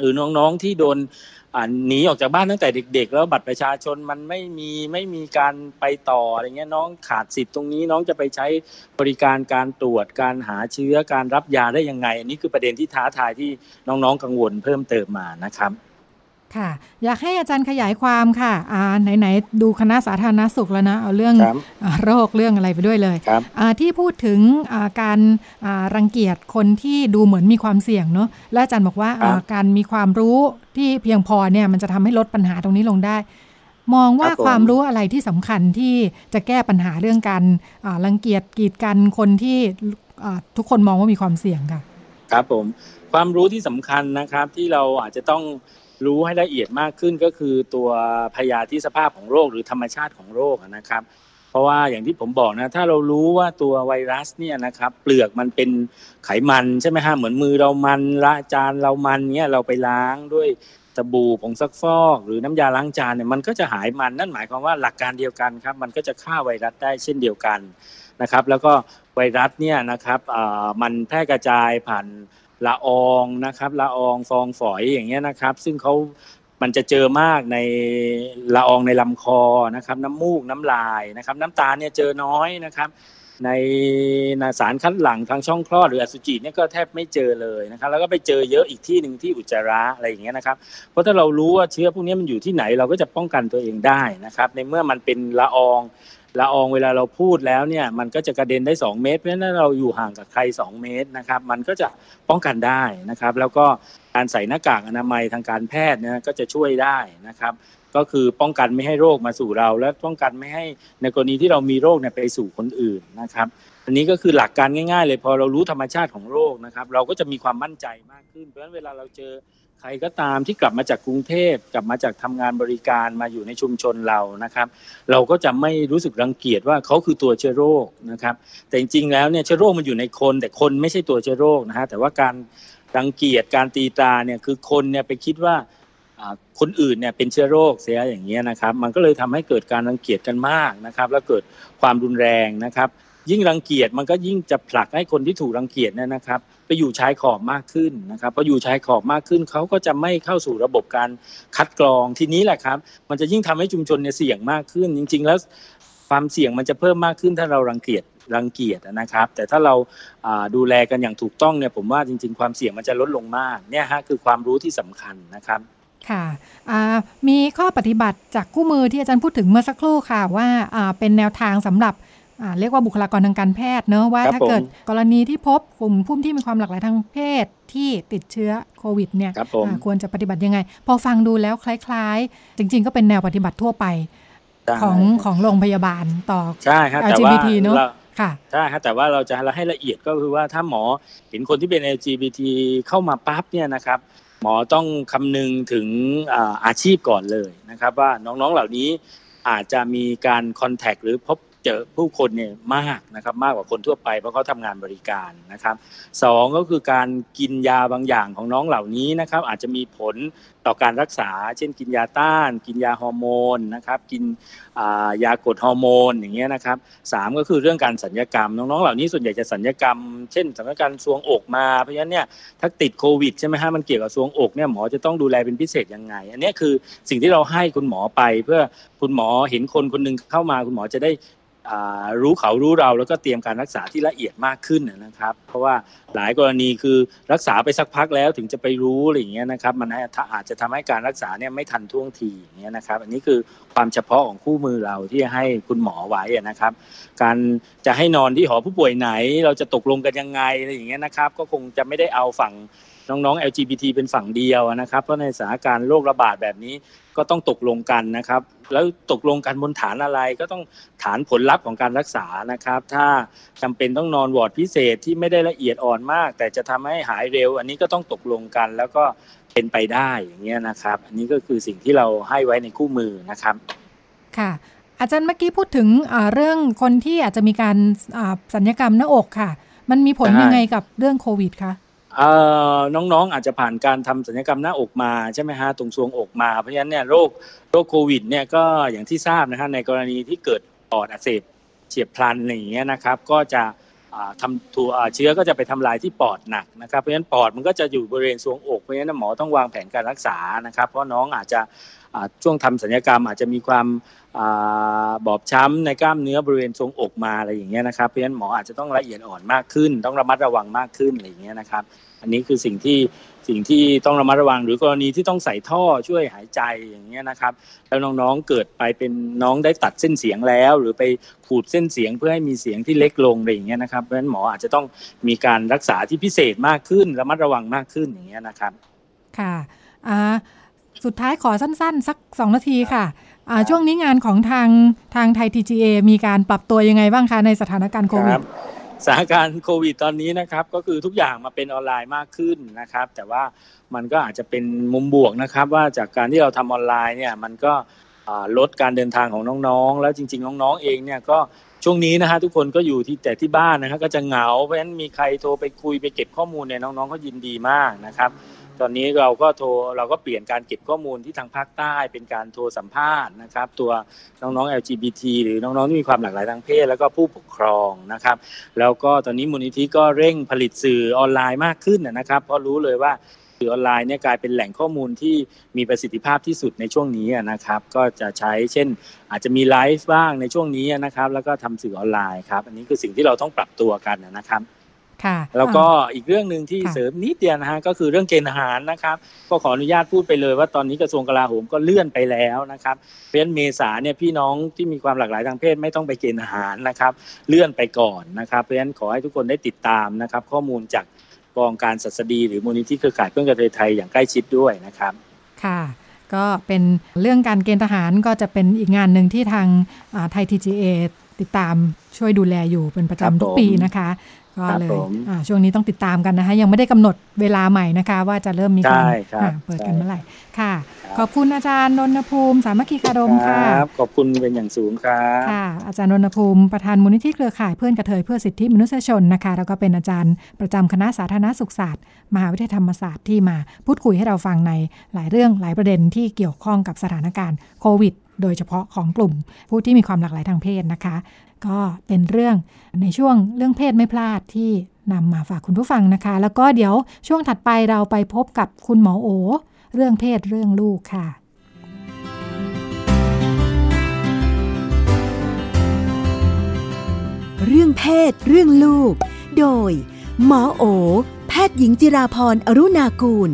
Speaker 4: หรือน้องๆที่โดน หนีออกจากบ้านตั้งแต่เด็ก ๆ แล้วบัตรประชาชนมันไม่มีไม่มีการไปต่ออะไรเงี้ยน้องขาดสิทธิ์ตรงนี้น้องจะไปใช้บริการการตรวจการหาเชื้อการรับยาได้ยังไง อันนี้คือประเด็นที่ท้าทายที่น้องๆกังวลเพิ่มเติมมานะครับ
Speaker 2: ค่ะ อยากให้อาจารย์ขยายความค่ะอ่าไหนๆดูคณะสาธารณสุขแล้วนะ เอาเรื่องโรคเรื่องอะไรไปด้วยเลยที่พูดถึงการรังเกียจคนที่ดูเหมือนมีความเสี่ยงเนาะและอาจารย์บอกว่าการมีความรู้ที่เพียงพอเนี่ยมันจะทำให้ลดปัญหาตรงนี้ลงได้ มองว่าความรู้อะไรที่สำคัญที่จะแก้ปัญหาเรื่องการรังเกียจกีดกันคนที่ทุกคนมองว่ามีความเสี่ยงค่ะ
Speaker 4: ครับผมความรู้ที่สำคัญนะครับที่เราอาจจะต้อง รู้ให้ละเอียดมากขึ้นก็คือตัวพยาธิสภาพของโรคหรือธรรมชาติของโรคนะครับ เพราะว่าอย่างที่ผมบอกนะถ้าเรารู้ว่าตัวไวรัสเนี่ยนะครับเปลือกมันเป็นไขมันใช่ไหมฮะเหมือนมือเรามันละจานเรามันเนี่ยเราไปล้างด้วยสบู่ผงซักฟอกหรือน้ำยาล้างจานเนี่ยมันก็จะหายมันนั่นหมายความว่าหลักการเดียวกันครับ มันก็จะฆ่าไวรัสได้เช่นเดียวกันนะครับ แล้วก็ไวรัสเนี่ยนะครับมันแพร่กระจายผ่าน ละอองนะครับละอองฟองฝอยอย่างเงี้ยนะครับ ซึ่งเขามันจะเจอมากในละอองในลำคอนะครับ น้ำมูกน้ำลายนะครับ น้ำตาเนี่ยเจอน้อยนะครับ ในสารคัดหลั่งทางช่องคลอดหรืออสุจิเนี่ยก็แทบไม่เจอเลยนะครับ แล้วก็ไปเจอเยอะอีกที่หนึ่งที่อุจจาระอะไรอย่างเงี้ยนะครับ เพราะถ้าเรารู้ว่าเชื้อพวกนี้มันอยู่ที่ไหนเราก็จะป้องกันตัวเองได้นะครับ ในเมื่อมันเป็นละออง ละอองเวลาเราพูดแล้วเนี่ยมันก็จะกระเด็นได้ 2 เมตร เพราะฉะนั้นเราอยู่ห่างกับใคร 2 เมตรนะครับ มันก็จะป้องกันได้นะครับ แล้วก็การใส่หน้ากากอนามัยทางการแพทย์เนี่ยก็จะช่วยได้นะครับ ก็คือป้องกันไม่ให้โรคมาสู่เรา และป้องกันไม่ให้ในกรณีที่เรามีโรคเนี่ยไปสู่คนอื่นนะครับ อันนี้ก็คือหลักการง่าย ๆ เลยพอเรารู้ธรรมชาติของโรคนะครับ เราก็จะมีความมั่นใจมากขึ้น เพราะฉะนั้นเวลาเราเจอ ใครก็ตามที่กลับมาจากกรุงเทพกลับมาจากทำงานบริการมาอยู่ในชุมชนเรานะครับ เราก็จะไม่รู้สึกรังเกียจว่าเขาคือตัวเชื้อโรคนะครับ แต่จริงๆแล้วเนี่ยเชื้อโรคมันอยู่ในคน แต่คนไม่ใช่ตัวเชื้อโรคนะฮะแต่ว่าการรังเกียจการตีตราเนี่ยคือคนเนี่ยไปคิดว่าคนอื่นเนี่ยเป็นเชื้อโรคเสียอย่างเงี้ยนะครับ มันก็เลยทำให้เกิดการรังเกียจกันมากนะครับ แล้วเกิดความรุนแรงนะครับ ยิ่งรังเกียจมันก็ยิ่งจะผลักให้คนที่ถูกรังเกียจเนี่ยนะครับ ไปอยู่ชายขอบมากขึ้นนะครับพออยู่ชายขอบมากขึ้นเขาก็จะไม่เข้าสู่ระบบการคัดกรองทีนี้แหละครับ มันจะยิ่งทำให้ชุมชนเนี่ยเสี่ยงมากขึ้น จริง ๆ แล้วความเสี่ยงมันจะเพิ่มมากขึ้นถ้าเรารังเกียจรังเกียจนะครับ แต่ถ้าเราดูแลกันอย่างถูกต้องเนี่ยผมว่าจริง ๆ ความเสี่ยงมันจะลดลงมากเนี่ยฮะคือความรู้ที่สำคัญนะครับ
Speaker 2: ค่ะมีข้อปฏิบัติจากคู่มือที่อาจารย์พูดถึงเมื่อสักครู่ค่ะว่าเป็นแนวทางสำหรับ เรียกว่าบุคลากรทางการแพทย์เนอะว่าถ้าเกิดกรณีที่พบกลุ่มผู้ที่มีความหลากหลายทางเพศที่ติดเชื้อโควิดเนี่ยควรจะปฏิบัติยังไง พอฟังดูแล้วคล้าย ๆ จริง ๆ ก็เป็นแนวปฏิบัติทั่วไป ของของโรงพยาบาลต่อ
Speaker 4: ใช่ครับแต่ว่า
Speaker 2: เนอะค่ะ
Speaker 4: ใช่ครับแต่ว่าเราจะให้ละเอียดก็คือว่าถ้าหมอเห็นคนที่เป็น LGBT เข้ามาปั๊บเนี่ยนะครับ หมอต้องคำนึงถึงอาชีพก่อนเลยนะครับ ว่าน้องๆเหล่านี้อาจจะมีการคอนแทคหรือพบ เจอผู้คนเนี่ยมากนะครับมากกว่าคนทั่วไปเพราะเขาทำงานบริการนะครับสองก็คือการกินยาบางอย่างของน้องเหล่านี้นะครับอาจจะมีผลต่อการรักษา เช่นกินยาต้าน กินยาฮอร์โมนนะครับกินยากดฮอร์โมนอย่างเงี้ยนะครับสามก็คือเรื่องการสัญญกรรม น้องๆเหล่านี้ส่วนใหญ่จะสัญญกรรม เช่นสัญญกรรมซวงอกมาเพราะฉะนั้นเนี่ยถ้าติดโควิดใช่ไหมฮะมันเกี่ยวกับซวงอกเนี่ยหมอจะต้องดูแลเป็นพิเศษยังไง อันนี้คือสิ่งที่เราให้คุณหมอไปเพื่อคุณหมอเห็นคนคนนึงเข้ามาคุณหมอจะได้ รู้เขารู้เราแล้วก็เตรียมการรักษาที่ละเอียดมากขึ้นนะครับ เพราะว่าหลายกรณีคือรักษาไปสักพักแล้วถึงจะไปรู้อะไรอย่างเงี้ยนะครับ มันอาจจะทำให้การรักษาเนี่ยไม่ทันท่วงทีอย่างเงี้ยนะครับ อันนี้คือความเฉพาะของคู่มือเราที่ให้คุณหมอไว้นะครับ การจะให้นอนที่หอผู้ป่วยไหน เราจะตกลงกันยังไงอะไรอย่างเงี้ยนะครับ ก็คงจะไม่ได้เอาฝั่ง น้องๆ LGBT เป็นฝั่งเดียวนะครับ เพราะในสถานการณ์โรคระบาดแบบนี้ก็ต้องตกลงกันนะครับ แล้วตกลงกันบนฐานอะไรก็ต้องฐานผลลัพธ์ของการรักษานะครับ ถ้าจำเป็นต้องนอนวอร์ดพิเศษที่ไม่ได้ละเอียดอ่อนมาก แต่จะทำให้หายเร็ว อันนี้ก็ต้องตกลงกันแล้วก็เป็นไปได้อย่างเงี้ยนะครับ อันนี้ก็คือสิ่งที่เราให้ไว้ในคู่มือนะครับ
Speaker 2: ค่ะ อาจารย์เมื่อกี้พูดถึงเรื่องคนที่อาจจะมีการสัญญกรรมหน้าอกค่ะ มันมีผลยังไงกับเรื่องโควิดคะ
Speaker 4: น้องๆอาจจะผ่านการทำศัลยกรรมหน้าอกมาใช่ไหมฮะตรงซวงอกมาเพราะฉะนั้นเนี่ยโรคโรคโควิดเนี่ยก็อย่างที่ทราบนะฮะในกรณีที่เกิดปอดอักเสบเฉียบพลันอย่างเงี้ยนะครับ ก็จะทำถูเชื้อก็จะไปทำลายที่ปอดหนักนะครับ เพราะฉะนั้นปอดมันก็จะอยู่บริเวณซวงอกเพราะฉะนั้นหมอต้องวางแผนการรักษานะครับ เพราะน้องอาจจะช่วงทำศัลยกรรมอาจจะมีความบอบช้ำในกล้ามเนื้อบริเวณทรงอกมาอะไรอย่างเงี้ยนะครับเพราะฉะนั้นหมออาจจะต้องละเอียดอ่อนมากขึ้น ต้องระมัดระวังมากขึ้นอะไรอย่างเงี้ยนะครับ อันนี้คือสิ่งที่สิ่งที่ต้องระมัดระวังหรือกรณีที่ต้องใส่ท่อช่วยหายใจอย่างเงี้ยนะครับ แล้วน้องๆเกิดไปเป็นน้องได้ตัดเส้นเสียงแล้ว หรือไปขูดเส้นเสียงเพื่อให้มีเสียงที่เล็กลงอะไรอย่างเงี้ยนะครับเพราะฉะนั้นหมออาจจะต้องมีการรักษาที่พิเศษมากขึ้นระมัดระวังมากขึ้นอย่างเงี้ยนะครับ
Speaker 2: ค่ะสุดท้ายขอสั้นๆ สักสองนาทีค่ะช่วงนี้งานของทางทางไทย TGA มีการปรับตัวยังไงบ้างคะในสถานการณ์โควิด
Speaker 4: สถานการณ์โควิดตอนนี้นะครับ ก็คือทุกอย่างมาเป็นออนไลน์มากขึ้นนะครับ แต่ว่ามันก็อาจจะเป็นมุมบวกนะครับ ว่าจากการที่เราทำออนไลน์เนี่ยมันก็ลดการเดินทางของน้องๆ แล้วจริง ๆ น้องๆเองเนี่ยก็ช่วงนี้นะฮะทุกคนก็อยู่ที่แต่ที่บ้านนะครับก็จะเหงาเพราะฉะนั้นมีใครโทรไปคุยไปเก็บข้อมูลเนี่ยน้องๆก็ยินดีมากนะครับ ตอนนี้เราก็โทรเราก็เปลี่ยนการเก็บข้อมูลที่ทางภาคใต้เป็นการโทรสัมภาษณ์นะครับ ตัวน้องๆ LGBT หรือน้องๆที่มีความหลากหลายทางเพศ แล้วก็ผู้ปกครองนะครับ แล้วก็ตอนนี้มูลนิธิก็เร่งผลิตสื่อออนไลน์มากขึ้นนะครับ เพราะรู้เลยว่าสื่อออนไลน์เนี่ยกลายเป็นแหล่งข้อมูลที่มีประสิทธิภาพที่สุดในช่วงนี้นะครับ ก็จะใช้เช่น อาจจะมีไลฟ์บ้างในช่วงนี้นะครับ แล้วก็ทำสื่อออนไลน์ครับ อันนี้คือสิ่งที่เราต้องปรับตัวกันนะครับ แล้วก็อีกเรื่องหนึ่งที่เสริมนิดเดียวนะฮะก็คือเรื่องเกณฑ์อาหารนะครับก็ขออนุญาตพูดไปเลยว่าตอนนี้กระทรวงกลาโหมก็เลื่อนไปแล้วนะครับเพราะฉะนั้นเมษาเนี่ยพี่น้องที่มีความหลากหลายทางเพศไม่ต้องไปเกณฑ์อาหารนะครับ เลื่อนไปก่อนนะครับเพราะฉะนั้นขอให้ทุกคนได้ติดตามนะครับ ข้อมูลจากกองการศัสดี หรือมูลนิธิเครือข่ายเพื่อนกระเทยไทยอย่างใกล้ชิดด้วยนะครับ
Speaker 2: ค่ะก็เป็นเรื่องการเกณฑ์ทหารก็จะเป็นอีกงานหนึ่งที่ทางไทยทีจีเอติดตามช่วยดูแลอยู่เป็นประจำทุกปีนะคะ ก็เลยช่วงนี้ต้องติดตามกันนะคะ ยังไม่ได้กำหนดเวลาใหม่นะคะ ว่าจะเริ่มมีการเปิดกันเมื่อไหร่ค่ะ ขอบคุณอาจารย์นนภูมิ สามัคคีคารมค่ะ
Speaker 4: ขอบคุณเป็นอย่างสูงครับ
Speaker 2: ค่ะ อาจารย์นนภูมิประธานมูลนิธิเครือข่ายเพื่อนกระเทยเพื่อสิทธิมนุษยชนนะคะ แล้วก็เป็นอาจารย์ประจำคณะสาธารณสุขศาสตร์ มหาวิทยาลัยธรรมศาสตร์ที่มาพูดคุยให้เราฟังในหลายเรื่องหลายประเด็นที่เกี่ยวข้องกับสถานการณ์โควิด โดยเฉพาะของกลุ่มผู้ที่มีความหลากหลายทางเพศนะคะ ก็เป็นเรื่องในช่วงเรื่องเพศไม่พลาดที่นำมาฝากคุณผู้ฟังนะคะ แล้วก็เดี๋ยวช่วงถัดไปเราไปพบกับคุณหมอโอ เรื่องเพศเรื่องลูกค่ะ
Speaker 5: เรื่องเพศ เรื่องลูก โดย หมอโอ แพทย์หญิงจิราพรอรุณากูล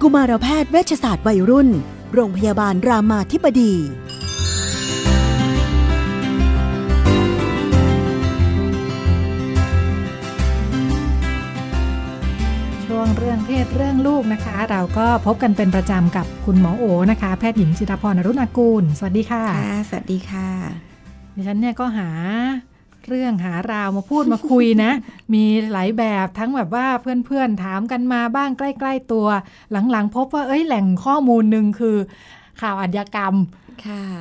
Speaker 5: กุมารแพทย์เวชศาสตร์วัยรุ่น โรงพยาบาลรามาธิบดี
Speaker 2: วงเรื่องเพศเรื่องลูกนะคะ เราก็พบกันเป็นประจำกับคุณหมอโอนะคะ แพทย์หญิงจิตพรอรุณากูล สวัสดีค่ะ
Speaker 6: ค่ะสวัสดีค่ะ
Speaker 2: ดิฉันเนี่ยก็หาเรื่องหาราวมาพูดมาคุยนะ มีหลายแบบทั้งแบบว่าเพื่อนๆถามกันมาบ้างใกล้ ๆ ตัว หลังๆ พบว่าเอ้ยแหล่งข้อมูลหนึ่งคือ ข่าวอาชญากรรม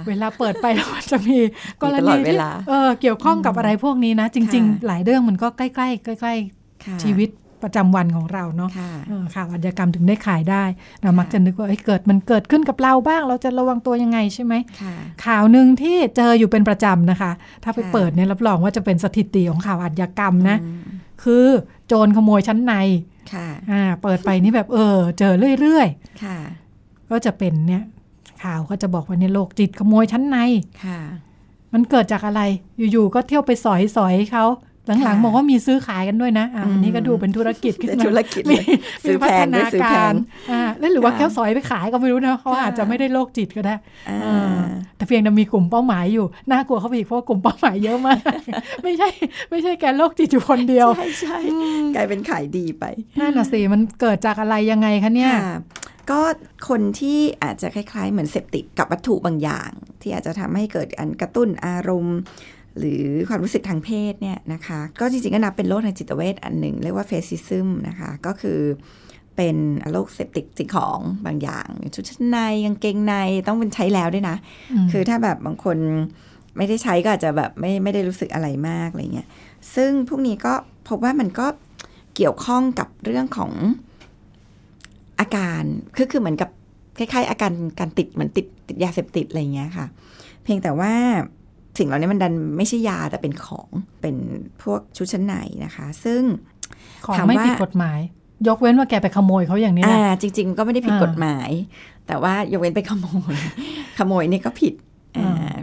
Speaker 2: เวลาเปิดไปแล้วจะมีกรณีที่เออเกี่ยวข้องกับอะไรพวกนี้นะ จริง ๆ หลายเรื่องมันก็ใกล้ๆใกล้ๆชีวิต ประจำวันของเราเนาะข่าวอาชญากรรมถึงได้ขายได้เรามักจะนึกว่าเกิดมันเกิดขึ้นกับเราบ้าง เราจะระวังตัวยังไงใช่ไหมข่าวหนึ่งที่เจออยู่เป็นประจำนะคะ ถ้าไปเปิดเนี่ยรับรองว่าจะเป็นสถิติของข่าวอาชญากรรมนะคือโจรขโมยชั้นในอ่าเปิดไปนี่แบบเออ เจอเรื่อยๆก็จะเป็นเนี่ยข่าวก็จะบอกว่าเนี่ยโรคจิตขโมยชั้นในมันเกิดจากอะไรอยู่ๆก็เที่ยวไปสอยสอยเขา หลังๆบอกว่ามีซื้อขายกันด้วยนะอันนี้ก็ดูเป็นธุรกิจขึ้น
Speaker 6: มาธุรกิจซื้อแพงด้วยซื้อแพง
Speaker 2: แล้วหรือว่าแค่สอยไปขายก็ไม่รู้นะเขาอาจจะไม่ได้โรคจิตก็ได้แต่เพียงแต่มีกลุ่มเป้าหมายอยู่ น่ากลัวเข้าไปอีกเพราะกลุ่มเป้าหมายเยอะมาก ไม่ใช่ ไม่ใช่แกโรคจิตอยู่คนเดียว
Speaker 6: ใช่ใช่กลายเป็นขายดีไป
Speaker 2: นั่นน่ะสิมันเกิดจากอะไรยังไงคะเนี่ย
Speaker 6: ก็คนที่อาจจะคล้ายๆ เหมือนเสพติดกับวัตถุบางอย่าง ที่อาจจะทำให้เกิดการกระตุ้นอารมณ์ หรือความรู้สึกทางเพศเนี่ยนะคะ ก็จริงๆก็นับเป็นโรคทางจิตเวชอันหนึ่ง เรียกว่า fetishism นะคะ ก็คือเป็นโรคเสพติดสิ่งของบางอย่าง ชุดชั้นในกางเกงในต้องเป็นใช้แล้วด้วยนะ คือถ้าแบบบางคนไม่ได้ใช้ก็อาจจะแบบไม่ไม่ได้รู้สึกอะไรมากอะไรเงี้ยซึ่งพวกนี้ก็พบว่ามันก็เกี่ยวข้องกับเรื่องของอาการคือคือเหมือนกับคล้ายๆ อาการการติดเหมือนติดติดยาเสพติดอะไรเงี้ยค่ะ เพียงแต่ว่า สิ่งเหล่านี้มันดันไม่ใช่ยาแต่เป็นของเป็นพวกชุดชั้นในนะคะ ซึ่ง
Speaker 2: ของไม่ผิดกฎหมาย ยกเว้นว่าแกไปขโมยเขาอย่างนี้
Speaker 6: นะจริง ๆ ก็ไม่ได้ผิดกฎหมาย แต่ว่ายกเว้นไปขโมย ขโมยนี่ก็ผิด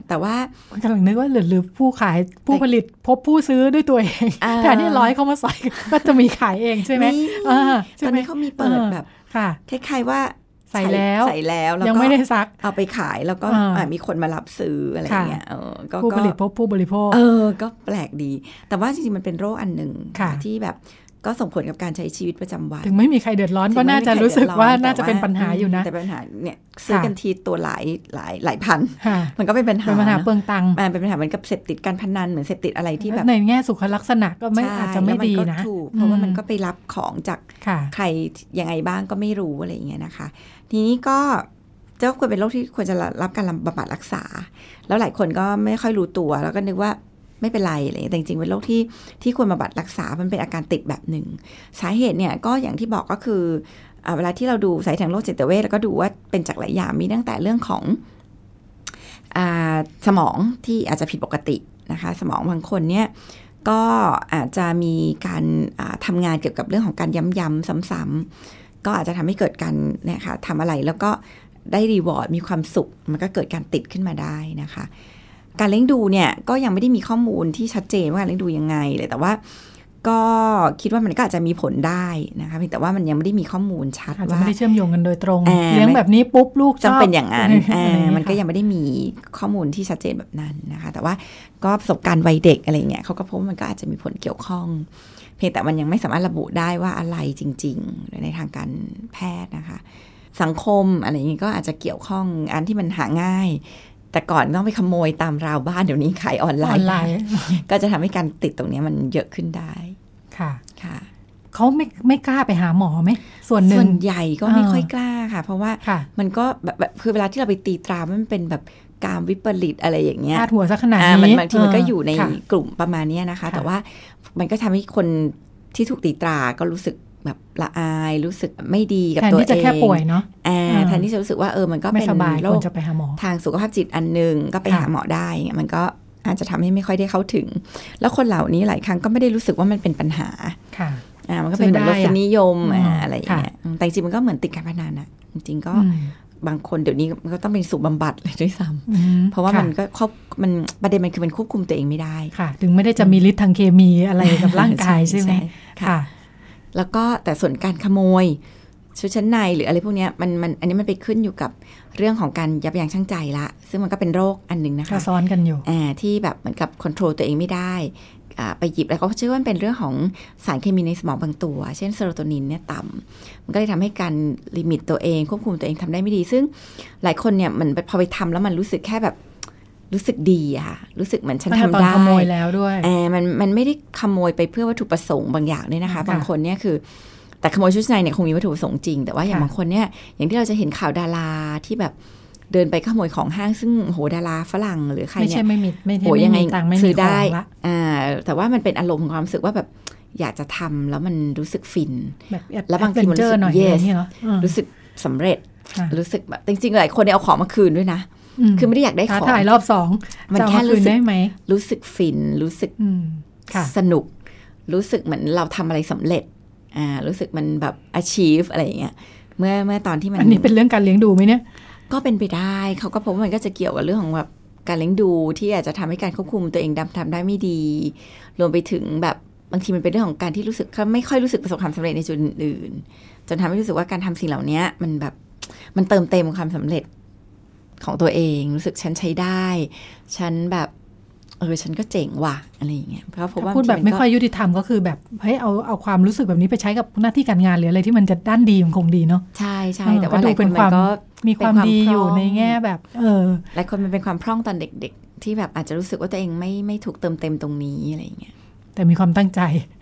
Speaker 6: แต่ว่ากำ
Speaker 2: ลังนึกว่าหรือหรือผู้ขายผู้ผลิตพบผู้ซื้อด้วยตัวเองแต่นี่ร้อยเขามาใส่ก็จะมีขายเองใช่ไหม
Speaker 6: ตอนนี้เขามีเปิดแบบคล้ายๆว่า
Speaker 2: ใส่แล้ว
Speaker 6: ใส่แล้ว
Speaker 2: ยังไม่ได้ซัก
Speaker 6: เอาไปขายแล้วก็มีคนมารับซื้ออะไรเงี้ย
Speaker 2: ผู้ผลิตพบผู้บริโภค
Speaker 6: เออ ก็แปลกดี แต่ว่าจริงๆมันเป็นโรคอันหนึ่งที่แบบก็ส่งผลกับการใช้ชีวิตประจำวัน
Speaker 2: ถึงไม่มีใครเดือดร้อนก็น่าจะรู้สึกว่าน่าจะเป็นปัญหาอยู่นะ
Speaker 6: แต่ปัญหาเนี่ยซื้อกันทีตัวหลายหลายหลายพัน มันก็เป็นปัญหา
Speaker 2: เป็นปัญหาเปลืองตังค์
Speaker 6: เป็นปัญหาเหมือนกับเสพติดการพนันเหมือนเสพติดอะไรที่แบบ
Speaker 2: ในแง่สุขลักษณะก็ไม่อาจจะไม่ดีนะ
Speaker 6: เพราะว่ามันก็ไปรับของจากใครยังไงบ้างก็ไม่รู้อะไรอย่างเงี้ยนะคะ ทีนี้ก็เจ้าควรเป็นโรคที่ควรจะรับการบำบัดรักษา แล้วหลายคนก็ไม่ค่อยรู้ตัว แล้วก็นึกว่าไม่เป็นไรเลยแต่จริงๆเป็นโรคที่ที่ควรบำบัดรักษา มันเป็นอาการติดแบบหนึ่ง สาเหตุเนี่ยก็อย่างที่บอกก็คือเวลาที่เราดูสายทางโรคจิตเวชแล้วก็ดูว่าเป็นจากหลายอย่างมีตั้งแต่เรื่องของอสมองที่อาจจะผิดปกตินะคะสมองบางคนเนี่ยก็อาจจะมีการทำงานเกี่ยวกับเรื่องของการย้ำๆซ้ำๆ ก็อาจจะทำให้เกิดการเนี่ยค่ะทำอะไรแล้วก็ได้รีวอร์ดมีความสุข มันก็เกิดการติดขึ้นมาได้นะคะ การเลี้ยงดูเนี่ยก็ยังไม่ได้มีข้อมูลที่ชัดเจนว่าการเลี้ยงดูยังไงเลยแต่ว่าก็คิดว่ามันก็อาจจะมีผลได้นะคะเพียงแต่ว่ามันยังไม่ได้มีข้อมูลชัด
Speaker 2: อาจจะ
Speaker 6: ว่า
Speaker 2: ไม่ได้เชื่อมโยงกันโดยตรง
Speaker 6: อ่า
Speaker 2: เลี้ยงแบบนี้ปุ๊บลูกช
Speaker 6: ต้อง
Speaker 2: อบ
Speaker 6: เป็นอย่างนั้น
Speaker 2: อะไร
Speaker 6: อ่า
Speaker 2: อย่างเงี้ย
Speaker 6: มันก็ยังไม่ได้มีข้อมูลที่ชัดเจนแบบนั้นนะคะ แต่ว่าก็ประสบการณ์วัยเด็กอะไรเงี้ยเขาก็พบว่ามันก็อาจจะมีผลเกี่ยวข้องเพียงแต่มันยังไม่สามารถระบุได้ว่าอะไรจริงๆ ในทางการแพทย์นะคะ สังคมอะไรอย่างงี้ก็อาจจะเกี่ยวข้องอันที่มันหาง่าย แต่ก่อนต้องไปขโมยตามราวบ้านเดี๋ยวนี้ขายออนไล
Speaker 2: ออน
Speaker 6: น์
Speaker 2: ไลน์
Speaker 6: ก็จะทำให้การติดตรงเนี้ยมันเยอะขึ้นได้
Speaker 2: ค่ะ
Speaker 6: ค่ะ
Speaker 2: เขาไม่ไม่กล้าไปหาหมอไหมส่วนหนึ่
Speaker 6: ส่
Speaker 2: ง
Speaker 6: วนใหญ่ก็ไม่
Speaker 2: อ่า
Speaker 6: ค่อยกล้าค่ะ เพราะว่า
Speaker 2: ค่ะ
Speaker 6: มันก็แบบแบบคือเวลาที่เราไปตีตราว่ามันเป็นแบบ การวิปริตอะไรอย่างเงี้ย
Speaker 2: พาดหัวซะขนาด
Speaker 6: อ่า
Speaker 2: นี้
Speaker 6: มันบางทีมันก็อยู่ใน
Speaker 2: ค่ะ
Speaker 6: กลุ่มประมาณเนี้ยนะคะ
Speaker 2: ค่ะ
Speaker 6: แต่ว่ามันก็ทำให้คนที่ถูกตีตราก็รู้สึกแบบละอายรู้สึกไม่ดีกับ
Speaker 2: แทน
Speaker 6: ตัว
Speaker 2: ที่
Speaker 6: เอง
Speaker 2: จะแค่ป่วยเนาะ
Speaker 6: อ่า
Speaker 2: อ่า
Speaker 6: แทนที่จะรู้สึกว่าเออมันก็
Speaker 2: ไม่
Speaker 6: เป็น
Speaker 2: สบาย
Speaker 6: โร
Speaker 2: ควร
Speaker 6: ค
Speaker 2: จะไปหาหมอ
Speaker 6: ทางสุขภาพจิตอันหนึ่งก็ไป
Speaker 2: ค่ะ
Speaker 6: หาหมอได้อย่างเงี้ยมันก็อาจจะทำให้ไม่ค่อยได้เข้าถึง แล้วคนเหล่านี้หลายครั้งก็ไม่ได้รู้สึกว่ามันเป็นปัญหา
Speaker 2: ค่ะ
Speaker 6: อ่ามันก็เป็นเหมือน
Speaker 2: ซื้
Speaker 6: ร
Speaker 2: อได้
Speaker 6: ส
Speaker 2: อะ
Speaker 6: นิยม
Speaker 2: อืม
Speaker 6: อ่าอะไรอย่างเงี้ย
Speaker 2: ค่ะ
Speaker 6: อืมแต่จริงๆมันก็เหมือนติดการพนันอะจริงๆก็
Speaker 2: อืม
Speaker 6: บางคนเดี๋ยวนี้มันก็ต้องเป็นสูบบำบัดเลยด้วยซ้ำ
Speaker 2: อืม
Speaker 6: เพราะว่า
Speaker 2: ค่
Speaker 6: มันก็ควบมันประเด็นมันคือมันควบคุมตัวเองไม่ได้
Speaker 2: ค่ะ ถึงไม่ได้จะมีฤทธิ์ทางเคมีอะไรกับร่างกายใช่ไหม
Speaker 6: ค่ะ
Speaker 2: ค่ะ
Speaker 6: แล้วก็แต่ส่วนการขโมยชุดชั้นในหรืออะไรพวกเนี้ยมันมันอันนี้มันไปขึ้นอยู่กับเรื่องของการยับยั้งชั่งใจละ ซึ่งมันก็เป็นโรคอันหนึ่งนะ
Speaker 2: ก็
Speaker 6: คาบ
Speaker 2: ซ้อนกันอยู่
Speaker 6: อ่าที่แบบเหมือนกับควบคุมตัวเองไม่ได้อ่า ไปหยิบแล้วก็เชื่อว่ามันเป็นเรื่องของสารเคมีในสมองบางตัว เช่นเซโรโทนินเนี่ยต่ำมันก็เลยทำให้การ limit ตัวเองควบคุมตัวเองทำได้ไม่ดี ซึ่งหลายคนเนี่ยมันพอไปทำแล้วมันรู้สึกแค่แบบรู้สึกดีอะค่ะ รู้สึกเหมือนฉัน
Speaker 2: ตั้งแต่ตอน
Speaker 6: ทำได้
Speaker 2: ขโมยแล้วด้วย
Speaker 6: เออมันมันไม่ได้ขโมยไปเพื่อวัตถุประสงค์บางอย่างด้วยนะคะ
Speaker 2: ค่ะ
Speaker 6: บางคนเนี่ยคือ แต่ขโมยชุดชั้นในเนี่ยคงมีวัตถุประสงค์จริง แต่ว่าอย่าง
Speaker 2: ค่ะ
Speaker 6: บางคนเนี่ยอย่างที่เราจะเห็นข่าวดาราที่แบบ เดินไปขโมยของห้างซึ่งโหดาราฝรั่งหรือใคร
Speaker 2: ไม่
Speaker 6: เนี่
Speaker 2: ใช่
Speaker 6: ย
Speaker 2: ไม่มีไม่
Speaker 6: โห
Speaker 2: ใช่ไม่
Speaker 6: ยังไง
Speaker 2: มีตังค์ไม่มี
Speaker 6: ซื้อ
Speaker 2: ข
Speaker 6: ได้
Speaker 2: องละ
Speaker 6: อ่าแต่ว่ามันเป็นอารมณ์ของความรู้สึกว่าแบบอยากจะทำแล้วมันรู้สึกฟิน
Speaker 2: แบบ
Speaker 6: แล้วบางทีมันรู้สึก
Speaker 2: หน่อย
Speaker 6: yes
Speaker 2: อย่างนี้เหรออืม
Speaker 6: รู้สึกสำเร็จ
Speaker 2: ค่ะ
Speaker 6: รู้สึกแบบจริงๆ หลายคนเนี่ยเอาของมาคืนด้วยนะ คือไม่ได้อยากได้
Speaker 2: ท้า
Speaker 6: ของ
Speaker 2: ทายรอบสอง
Speaker 6: มัน
Speaker 2: จะเอา
Speaker 6: แค่
Speaker 2: มา
Speaker 6: รู้
Speaker 2: คืน
Speaker 6: สึก
Speaker 2: ได้ไหม
Speaker 6: รู้สึกฟิน รู้สึก
Speaker 2: อืมค่ะ
Speaker 6: สนุก รู้สึกเหมือนเราทำอะไรสำเร็จ อ่า รู้สึกมันแบบ achieve อะไรอย่างเงี้ย เมื่อเมื่อตอนที่มัน
Speaker 2: อันนี้เป็นเรื่องการเลี้ยงดูไหมเนี่ย
Speaker 6: ก็เป็นไปได้เขาก็พบว่ามันก็จะเกี่ยวกับเรื่องของแบบการเลี้ยงดูที่อาจจะทำให้การควบคุมตัวเองดำทำได้ไม่ดี รวมไปถึงแบบบางทีมันเป็นเรื่องของการที่รู้สึกเขาไม่ค่อยรู้สึกประสบความสำเร็จในจุดอื่นจนทำให้รู้สึกว่าการทำสิ่งเหล่านี้มันแบบมันเติมเต็มความสำเร็จของตัวเอง รู้สึกฉันใช้ได้ ฉันแบบ เออฉันก็เจ๋งว่ะอะไรอย่างเงี้ยเพราะพบว่า
Speaker 2: ถ้าพูดแบบา
Speaker 6: งที
Speaker 2: ไม่
Speaker 6: นก็
Speaker 2: ค่อยยุติธรรมก็คือแบบเฮ้ยเอาเอาความรู้สึกแบบนี้ไปใช้กับหน้าที่การงานหรืออะไรที่มันจะด้านดีมันคงดีเนาะ
Speaker 6: ใช่ใช่
Speaker 2: เออ
Speaker 6: แต่ว่า
Speaker 2: ก็
Speaker 6: ห
Speaker 2: ดู
Speaker 6: ลายค
Speaker 2: เป็นน
Speaker 6: มั
Speaker 2: ความ
Speaker 6: นก็
Speaker 2: มีความ
Speaker 6: เป็นความ
Speaker 2: ดีอยู่
Speaker 6: พร้อม
Speaker 2: ในแง่แบบ เออ
Speaker 6: หลายคนมันเป็นความพร่องตอนเด็ก ๆ ที่แบบอาจจะรู้สึกว่าตัวเองไม่ไม่ถูกเติมเต็มตรงนี้อะไรอย่างเงี้ย
Speaker 2: แต่มีความตั้งใจ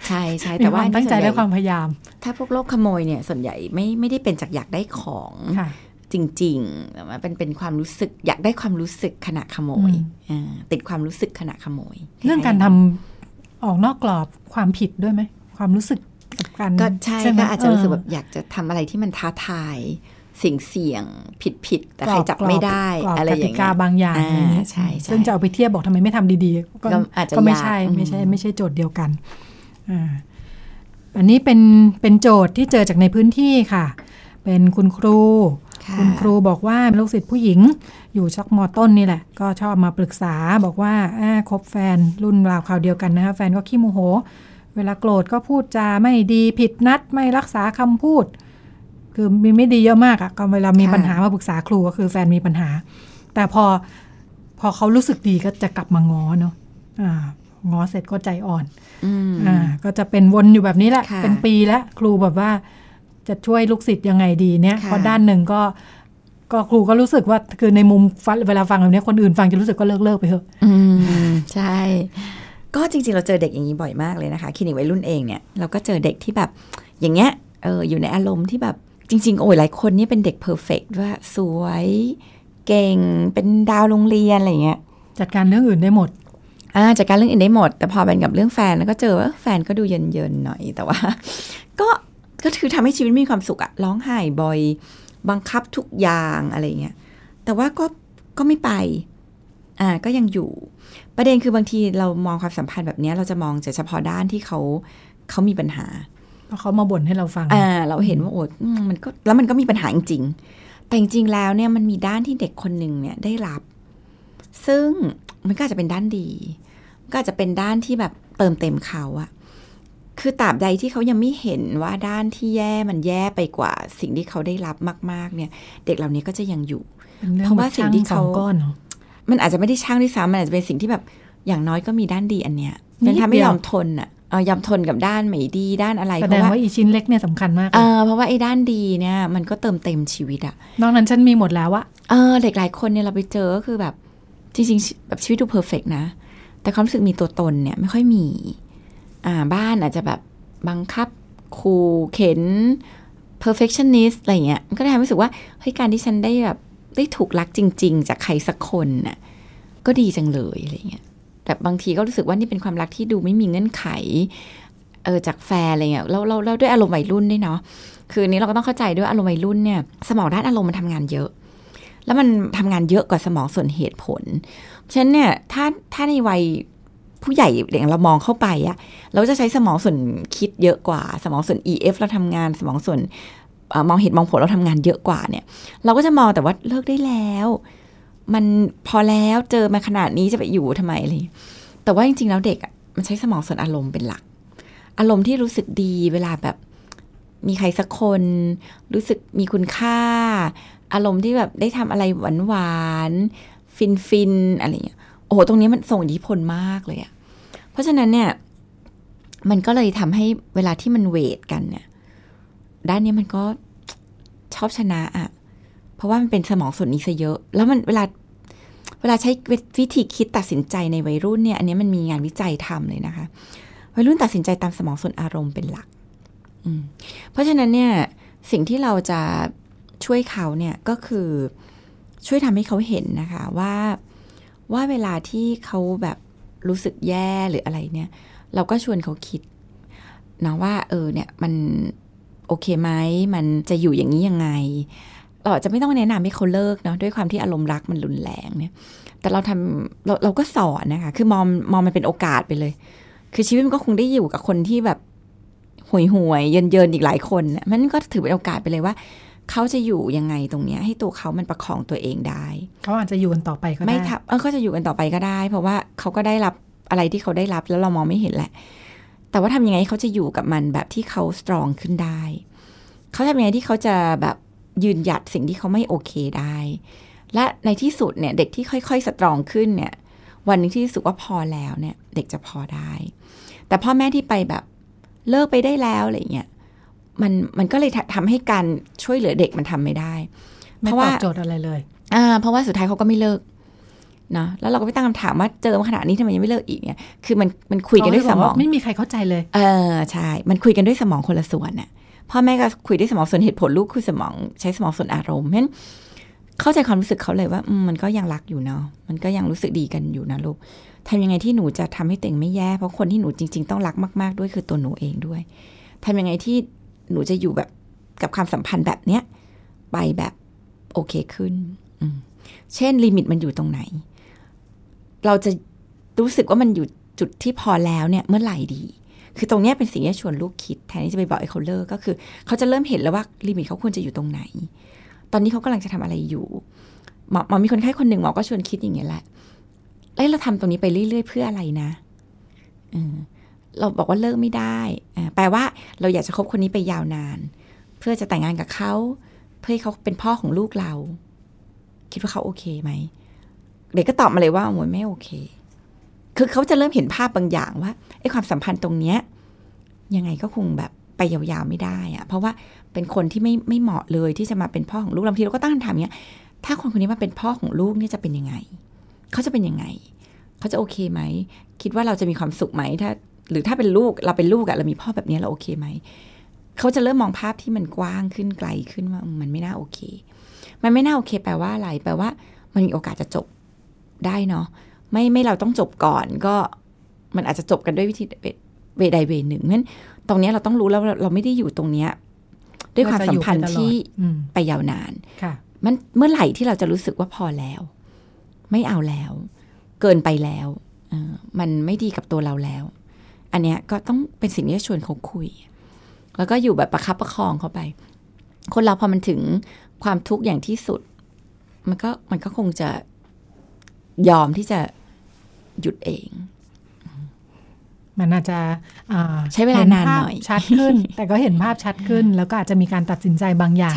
Speaker 6: ใช่ใช่
Speaker 2: มี
Speaker 6: แต่
Speaker 2: ค
Speaker 6: ว่าวา
Speaker 2: มตั้งใจ
Speaker 6: ส่นหญ่
Speaker 2: และความพยายาม
Speaker 6: ถ้าพวกโรคขโมยเนี่ยส่วนใหญ่ไม่ไม่ได้เป็นจากอยากได้ของ
Speaker 2: ค่ะ
Speaker 6: จริงๆแต่ว่าเป็นเป็นความรู้สึกอยากได้ความรู้สึกขณะขโมย
Speaker 2: อืม
Speaker 6: อ่าติดความรู้สึกขณะขโมย
Speaker 2: เรื่องการทำออกนอกกรอบความผิดด้วยไหมความรู้สึกกับการ
Speaker 6: ก็ใช่
Speaker 2: ไหม
Speaker 6: ก็อาจจะรู้สึก
Speaker 2: เแบ
Speaker 6: บอยากจะทำอะไรที่มันท้าทายสิ่งเสี่ยงผิดผิดๆแต่
Speaker 2: กร
Speaker 6: ใคร
Speaker 2: อบ
Speaker 6: จับไม่ได้
Speaker 2: กรอบ
Speaker 6: อะไร
Speaker 2: ก
Speaker 6: อย่า
Speaker 2: ติ
Speaker 6: ง
Speaker 2: กา
Speaker 6: เงี้ย
Speaker 2: บางอย่าง
Speaker 6: อ่า
Speaker 2: อะไรเงี้ย
Speaker 6: ใช่ใช่
Speaker 2: ซึ่งจะเอาไปเทียบบอกทำไมไม่ทำดีๆก็
Speaker 6: ก็อาจจะ
Speaker 2: ก็ไม่
Speaker 6: ยาก
Speaker 2: ใช่ไม่ใช่
Speaker 6: อืม
Speaker 2: ไม่ใช่โจทย์เดียวกันอ่าอันนี้เป็นเป็นโจทย์ที่เจอจากในพื้นที่ค่ะ เป็นคุณครู
Speaker 6: ค่ะ
Speaker 2: คุณครูบอกว่าลูกศิษย์ผู้หญิงอยู่ชักมอต้นนี่แหละ ก็ชอบมาปรึกษาบอกว่าอ่าคบแฟนรุ่นราวคราวเดียวกันนะคะแฟนก็ขี้โมโห เวลาโกรธก็พูดจาไม่ดีผิดนัดไม่รักษาคำพูด คือมีไม่ดีเยอะมากอะก็เวลามี
Speaker 6: ค่ะ
Speaker 2: ปัญหามาปรึกษาครูก็คือแฟนมีปัญหา แต่พอพอเขารู้สึกดีก็จะกลับมาง้อเนาะอ่าง้อเสร็จก็ใจอ่อน
Speaker 6: อืม
Speaker 2: อ่า ก็จะเป็นวนอยู่แบบนี้แหละ
Speaker 6: ค่ะ
Speaker 2: เป็นปีแล้ว ครูแบบว่า จะช่วยลูกศิษย์ยังไงดีเนี่ย
Speaker 6: ค่ะ
Speaker 2: เพราะด้านหนึ่งก็ก็ครูก็รู้สึกว่าคือในมุมฟังเวลาฟังแบบนี้คนอื่นฟังจะรู้สึกก็เลิกเลิกไปเถอะ
Speaker 6: อืมใช่ ก็จริง ๆ เราเจอเด็กอย่างนี้บ่อยมากเลยนะคะคลินิกวัยรุ่นเองเนี่ยเราก็เจอเด็กที่แบบอย่างเงี้ยเอออยู่ในอารมณ์ที่แบบจริง ๆ โอ้ยหลายคนนี่เป็นเด็กเพอร์เฟกว่าสวยเก่งเป็นดาวโรงเรียนอะไรอย่างเงี้ย
Speaker 2: จัดการเรื่องอื่นได้หมด
Speaker 6: อ่าจัดการเรื่องอื่นได้หมด แต่พอเป็นกับเรื่องแฟนแล้วก็เจอว่าแฟนก็ดูเยินๆหน่อยแต่ว่า ก็ ก็คือทำให้ชีวิตมีความสุขอะร้องไห้บ่อย บังคับทุกอย่างอะไรเงี้ยแต่ว่าก็ก็ไม่ไปอ่าก็ยังอยู่ประเด็นคือบางทีเรามองความสัมพันธ์แบบเนี้ยเราจะมองแต่เฉพาะด้านที่เขาเขามีปัญหา
Speaker 2: เพราะเขามาบ่นให้เราฟัง
Speaker 6: อ่า เราเห็นว่าโอ้อืมมันก็แล้วมันก็มีปัญหาจริงๆ แต่จริงๆ แล้วเนี่ยมันมีด้านที่เด็กคนหนึ่งเนี่ยได้รับ ซึ่งมันก็อาจจะเป็นด้านดี ก็อาจจะเป็นด้านที่แบบเติมเต็มเขาอะ คือตราบใดที่เขายังไม่เห็นว่าด้านที่แย่มันแย่ไปกว่า สิ่งที่เขาได้รับมาก ๆ เนี่ย เด็กเหล่านี้ก็จะยังอยู่
Speaker 2: เป็นเรื่อง
Speaker 6: เพราะว่า
Speaker 2: แบบ
Speaker 6: สิ่งที่
Speaker 2: ช่างส
Speaker 6: เขา
Speaker 2: องก้อนเนาะ
Speaker 6: มันอาจจะไม่ได้ช่างด้วยซ้ำมันอาจจะเป็นสิ่งที่แบบอย่างน้อยก็มีด้านดีอันเนี้ย
Speaker 2: นิด
Speaker 6: มันทำให้
Speaker 2: เดียวย
Speaker 6: อมทนอะเออยอมทนกับด้านไม่ดีด้านอะไร
Speaker 2: แส
Speaker 6: เพ
Speaker 2: ดง
Speaker 6: ราะว่า
Speaker 2: ว่าอีชิ้นเล็กเนี่ยสำคัญมากเล
Speaker 6: เอยอเพราะว่าไอ้ด้านดีเนี่ยมันก็เติมเต็มชีวิตอะ
Speaker 2: นอกนั้นฉันมีหมดแล้วอะ
Speaker 6: เออเด็กหลายคนเนี่ยเราไปเจอก็คือแบบจริงๆแบบชีวิตดูเพอร์เฟกนะ แต่ความรู้สึกมีตัวตนเนี่ยไม่ค่อยมีอ่า บ้านอาจจะแบบบังคับขู่เข็น perfectionist อะไรเงี้ยมันก็เลยทำให้รู้สึกว่าเฮ้ยการที่ฉันได้แบบได้ถูกรักจริง ๆ จากใครสักคนน่ะก็ดีจังเลยอะไรเงี้ยแบบบางทีก็รู้สึกว่านี่เป็นความรักที่ดูไม่มีเงื่อนไขเออจากแฟนอะไรเงี้ยแล้วเราเราด้วยอารมณ์วัยรุ่นด้วยเนาะคืออนนี้เราก็ต้องเข้าใจด้วยอารมณ์วัยรุ่นเนี่ยสมองด้านอารมณ์มันทำงานเยอะ แล้วมันทำงานเยอะกว่าสมองส่วนเหตุผลฉะนั้นเนี่ยถ้าถ้าในวัย ผู้ใหญ่อย่างเรามองเข้าไปอะเราจะใช้สมองส่วนคิดเยอะกว่า สมองส่วน EF เราทำงานสมองส่วนอมองเหตุมองผลเราทำงานเยอะกว่าเนี่ย เราก็จะมองแต่ว่าเลิกได้แล้ว มันพอแล้วเจอมาขนาดนี้จะไปอยู่ทำไมอะไรอย่างเงี้ยแต่ว่าจริงๆแล้วเด็กอะมันใช้สมองส่วนอารมณ์เป็นหลัก อารมณ์ที่รู้สึกดีเวลาแบบมีใครสักคน รู้สึกมีคุณค่า อารมณ์ที่แบบได้ทำอะไรหวานหวานฟินฟินๆอะไรอย่างเงี้ย โอ้โหตรงนี้มันส่งอิทธิพลมากเลยอะเพราะฉะนั้นเนี่ย มันก็เลยทำให้เวลาที่มันเวทกันเนี่ย ด้านนี้มันก็ชอบชนะอะเพราะว่ามันเป็นสมองส่วนนี้ซะเยอะ แล้วมันเวลาเวลาใช้วิธีคิดตัดสินใจในวัยรุ่นเนี่ย อันนี้มันมีงานวิจัยทำเลยนะคะ วัยรุ่นตัดสินใจตามสมองส่วนอารมณ์เป็นหลัก อืมเพราะฉะนั้นเนี่ย สิ่งที่เราจะช่วยเขาเนี่ยก็คือช่วยทำให้เขาเห็นนะคะว่า ว่าเวลาที่เขาแบบรู้สึกแย่หรืออะไรเนี่ย เราก็ชวนเขาคิดนะว่า เออเนี่ยมันโอเคไหมมันจะอยู่อย่างนี้ยังไง เราอาจจะไม่ต้องแนะนำให้เขาเลิกเนาะด้วยความที่อารมณ์รักมันรุนแรงเนี่ย แต่เราทำเราเราก็สอนนะคะ คือมองมองมันเป็นโอกาสไปเลย คือชีวิตมันก็คงได้อยู่กับคนที่แบบห่วยห่วยๆเยินเยินอีกหลายคนน่ะมันก็ถือเป็นโอกาสไปเลยว่า เขาจะอยู่ยังไงตรงเนี้ยให้ตัวเขามันประคองตัวเองได้
Speaker 2: เขาอาจจะอยู่กันต่อไปก็ได้
Speaker 6: ไม่ทับเออเขาจะอยู่กันต่อไปก็ได้ เพราะว่าเขาก็ได้รับอะไรที่เขาได้รับแล้วเรามองไม่เห็นแหละ แต่ว่าทำยังไงให้เขาจะอยู่กับมันแบบที่เขาสตรองขึ้นได้ เขาทำยังไงที่เขาจะแบบยืนหยัดสิ่งที่เขาไม่โอเคได้ และในที่สุดเนี่ยเด็กที่ค่อยๆ สตรองขึ้นเนี่ย วันหนึงที่รู้สึกว่าพอแล้วเนี่ย เด็กจะพอได้ แต่พ่อแม่ที่ไปแบบเลิกไปได้แล้วอะไรเงี้ย มันมันก็เลยทำให้การช่วยเหลือเด็กมันทำไม่ได้
Speaker 2: ไม่
Speaker 6: เพราะ
Speaker 2: ตอ
Speaker 6: ว่า
Speaker 2: บโจทย์อะไรเลย
Speaker 6: อ่าเพราะว่าสุดท้ายเขาก็ไม่เลิกเนาะแล้วเราก็ไปตั้งคำถามว่าเจอมาขนาดนี้ทำไมยังไม่เลิกอีกเนี่ยคือมันมันคุยกันด้วยสมอง
Speaker 2: ไม่มีใครเข้าใจเลย
Speaker 6: เออใช่ มันคุยกันด้วยสมองคนละส่วนน่ะพ่อแม่ก็คุยด้วยสมองส่วนเหตุผลลูกคุยสมองใช้สมองส่วนอารมณ์เพราะฉะนั้นเข้าใจความรู้สึกเขาเลยว่าอืมมันก็ยังรักอยู่เนาะมันก็ยังรู้สึกดีกันอยู่นะลูกทำยังไงที่หนูจะทำให้ตัวเองไม่แย่เพราะคนที่หนูจริง ๆ ต้องรักมาก ๆด้วยคือตัวหนูเองด้วยทำยังไงที่ หนูจะอยู่แบบกับความสัมพันธ์แบบเนี้ยไปแบบโอเคขึ้น เช่น limit มันอยู่ตรงไหน เราจะรู้สึกว่ามันอยู่จุดที่พอแล้วเนี่ยเมื่อไหร่ดี คือตรงนี้เป็นสิ่งที่ชวนลูกคิดแทนที่จะไปบอกให้เขาเลิกก็คือ เขาจะเริ่มเห็นแล้วว่า limit เขาควรจะอยู่ตรงไหน ตอนนี้เขากำลังจะทำอะไรอยู่หมอหมอมีคนไข้คนหนึ่งหมอก็ชวนคิดอย่างเงี้ยแหละแล้วเราทำตรงนี้ไปเรื่อยๆเพื่ออะไรนะออ เราบอกว่าเลิกไม่ได้แปลว่าเราอยากจะคบคนนี้ไปยาวนาน เพื่อจะแต่งงานกับเขา เพื่อให้เขาเป็นพ่อของลูกเรา คิดว่าเขาโอเคไหม เด็กก็ตอบมาเลยว่าโอ้ยไม่โอเค คือเขาจะเริ่มเห็นภาพบางอย่างว่าไอ้ความสัมพันธ์ตรงเนี้ยยังไงก็คงแบบไปยาวๆไม่ได้อะเพราะว่าเป็นคนที่ไม่ไม่เหมาะเลยที่จะมาเป็นพ่อของลูกบางทีเราก็ตั้งคำถามเนี้ย ถ้าคนคนนี้มาเป็นพ่อของลูกเนี่ยจะเป็นยังไง เขาจะเป็นยังไง เขาจะโอเคไหม คิดว่าเราจะมีความสุขไหม ถ้า หรือถ้าเป็นลูกเราเป็นลูกอะเรามีพ่อแบบนี้เราโอเคไหมเขาจะเริ่มมองภาพที่มันกว้างขึ้นไกลขึ้นว่าอืมมันไม่น่าโอเค มันไม่น่าโอเค แปลว่าอะไร แปลว่า มันมีโอกาสจะจบได้เนาะไม่ไม่เราต้องจบก่อนก็มันอาจจะจบกันด้วยวิธีเวใดเวหนึ่งเพราะฉะนั้นตรงเนี้ยเราต้องรู้แล้วว่าเราไม่ได้อยู่ตรงเนี้ยด้วยความสัมพันธ์ที่
Speaker 2: อืม
Speaker 6: ไปยาวนาน
Speaker 2: ค่ะ
Speaker 6: มันเมื่อไหร่ที่เราจะรู้สึกว่าพอแล้ว ไม่เอาแล้ว เกินไปแล้วเออมันไม่ดีกับตัวเราแล้ว อันเนี้ยก็ต้องเป็นสิ่งที่ชวนเขาคุย แล้วก็อยู่แบบประคับประคองเขาไป คนเราพอมันถึงความทุกข์อย่างที่สุด มันก็มันก็คงจะยอมที่จะหยุดเอง
Speaker 2: มันอาจจะ
Speaker 6: ใช้เวลานานหน่อย
Speaker 2: ชัดขึ้น แต่ก็เห็นภาพชัดขึ้น แล้วก็อาจจะมีการตัดสินใจบางอย่าง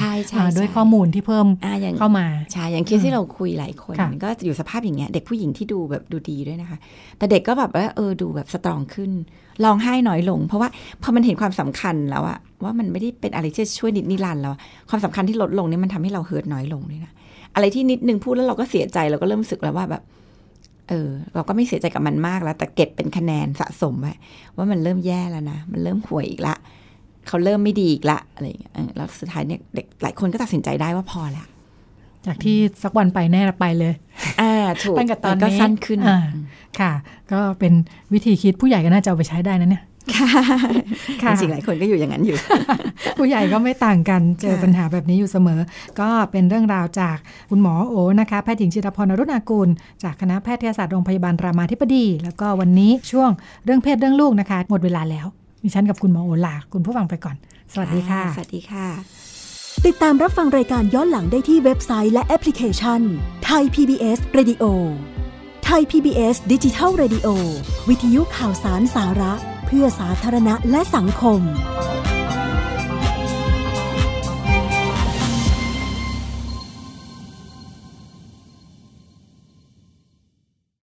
Speaker 2: ด้วยข้อมูลที่เพิ่มเข้ามา
Speaker 6: ใช่อย่างเคสที่เราคุยหลายคน ก็อยู่สภาพอย่างเงี้ยเด็กผู้หญิงที่ดูแบบดูดีด้วยนะคะ แต่เด็กก็แบบว่าเออดูแบบสตรองขึ้นร้องไห้น้อยลง เพราะว่าพอมันเห็นความสำคัญแล้วอะว่ามันไม่ได้เป็นอะไรที่ช่วยนิดนิรันด์แล้วความสำคัญที่ลดลงนี่มันทำให้เราเฮิร์ตน้อยลงด้วยนะอะไรที่นิดนึงพูดแล้วเราก็เสียใจเราก็เริ่มสึกแล้วว่าแบบ เออ เราก็ไม่เสียใจกับมันมากแล้ว แต่เก็บเป็นคะแนนสะสมไว้ว่ามันเริ่มแย่แล้วนะ มันเริ่มห่วยอีกละเขาเริ่มไม่ดีอีกละอะไรอย่างเงี้ยแล้วสุดท้ายเนี่ยเด็กหลายคนก็ตัดสินใจได้ว่าพอแล้ว
Speaker 2: จากที่สักวันไปแน่ไปเลย
Speaker 6: อ่าถูก
Speaker 2: ตั้งแต่ตอน
Speaker 6: นี้ก็สั้นขึ้น
Speaker 2: ค่ะ ก็เป็นวิธีคิดผู้ใหญ่ก็น่าจะเอาไปใช้ได้นะเนี่ย
Speaker 6: ค่ะ จริงหลายคนก็อยู่อย่างนั้นอยู่
Speaker 2: ผู้ใหญ่ก็ไม่ต่างกันเจอปัญหาแบบนี้อยู่เสมอ ก็เป็นเรื่องราวจากคุณหมอโอนะคะแพทย์หญิงจิรพรนรุณากูล จากคณะแพทยศาสตร์โรงพยาบาลรามาธิบดี แล้วก็วันนี้ช่วงเรื่องเพศเรื่องลูกนะคะ หมดเวลาแล้วดิฉันกับคุณหมอโอลาคุณผู้ฟังไปก่อน สวัสดีค่ะ
Speaker 6: สวัสดีค่ะ
Speaker 5: ติดตามรับฟังรายการย้อนหลังได้ที่เว็บไซต์และแอปพลิเคชันไทย PBS Radio ไทย PBS ดิจิทัล Radio วิทยุข่าวสารสาระเพื่อสาธารณะและสังคม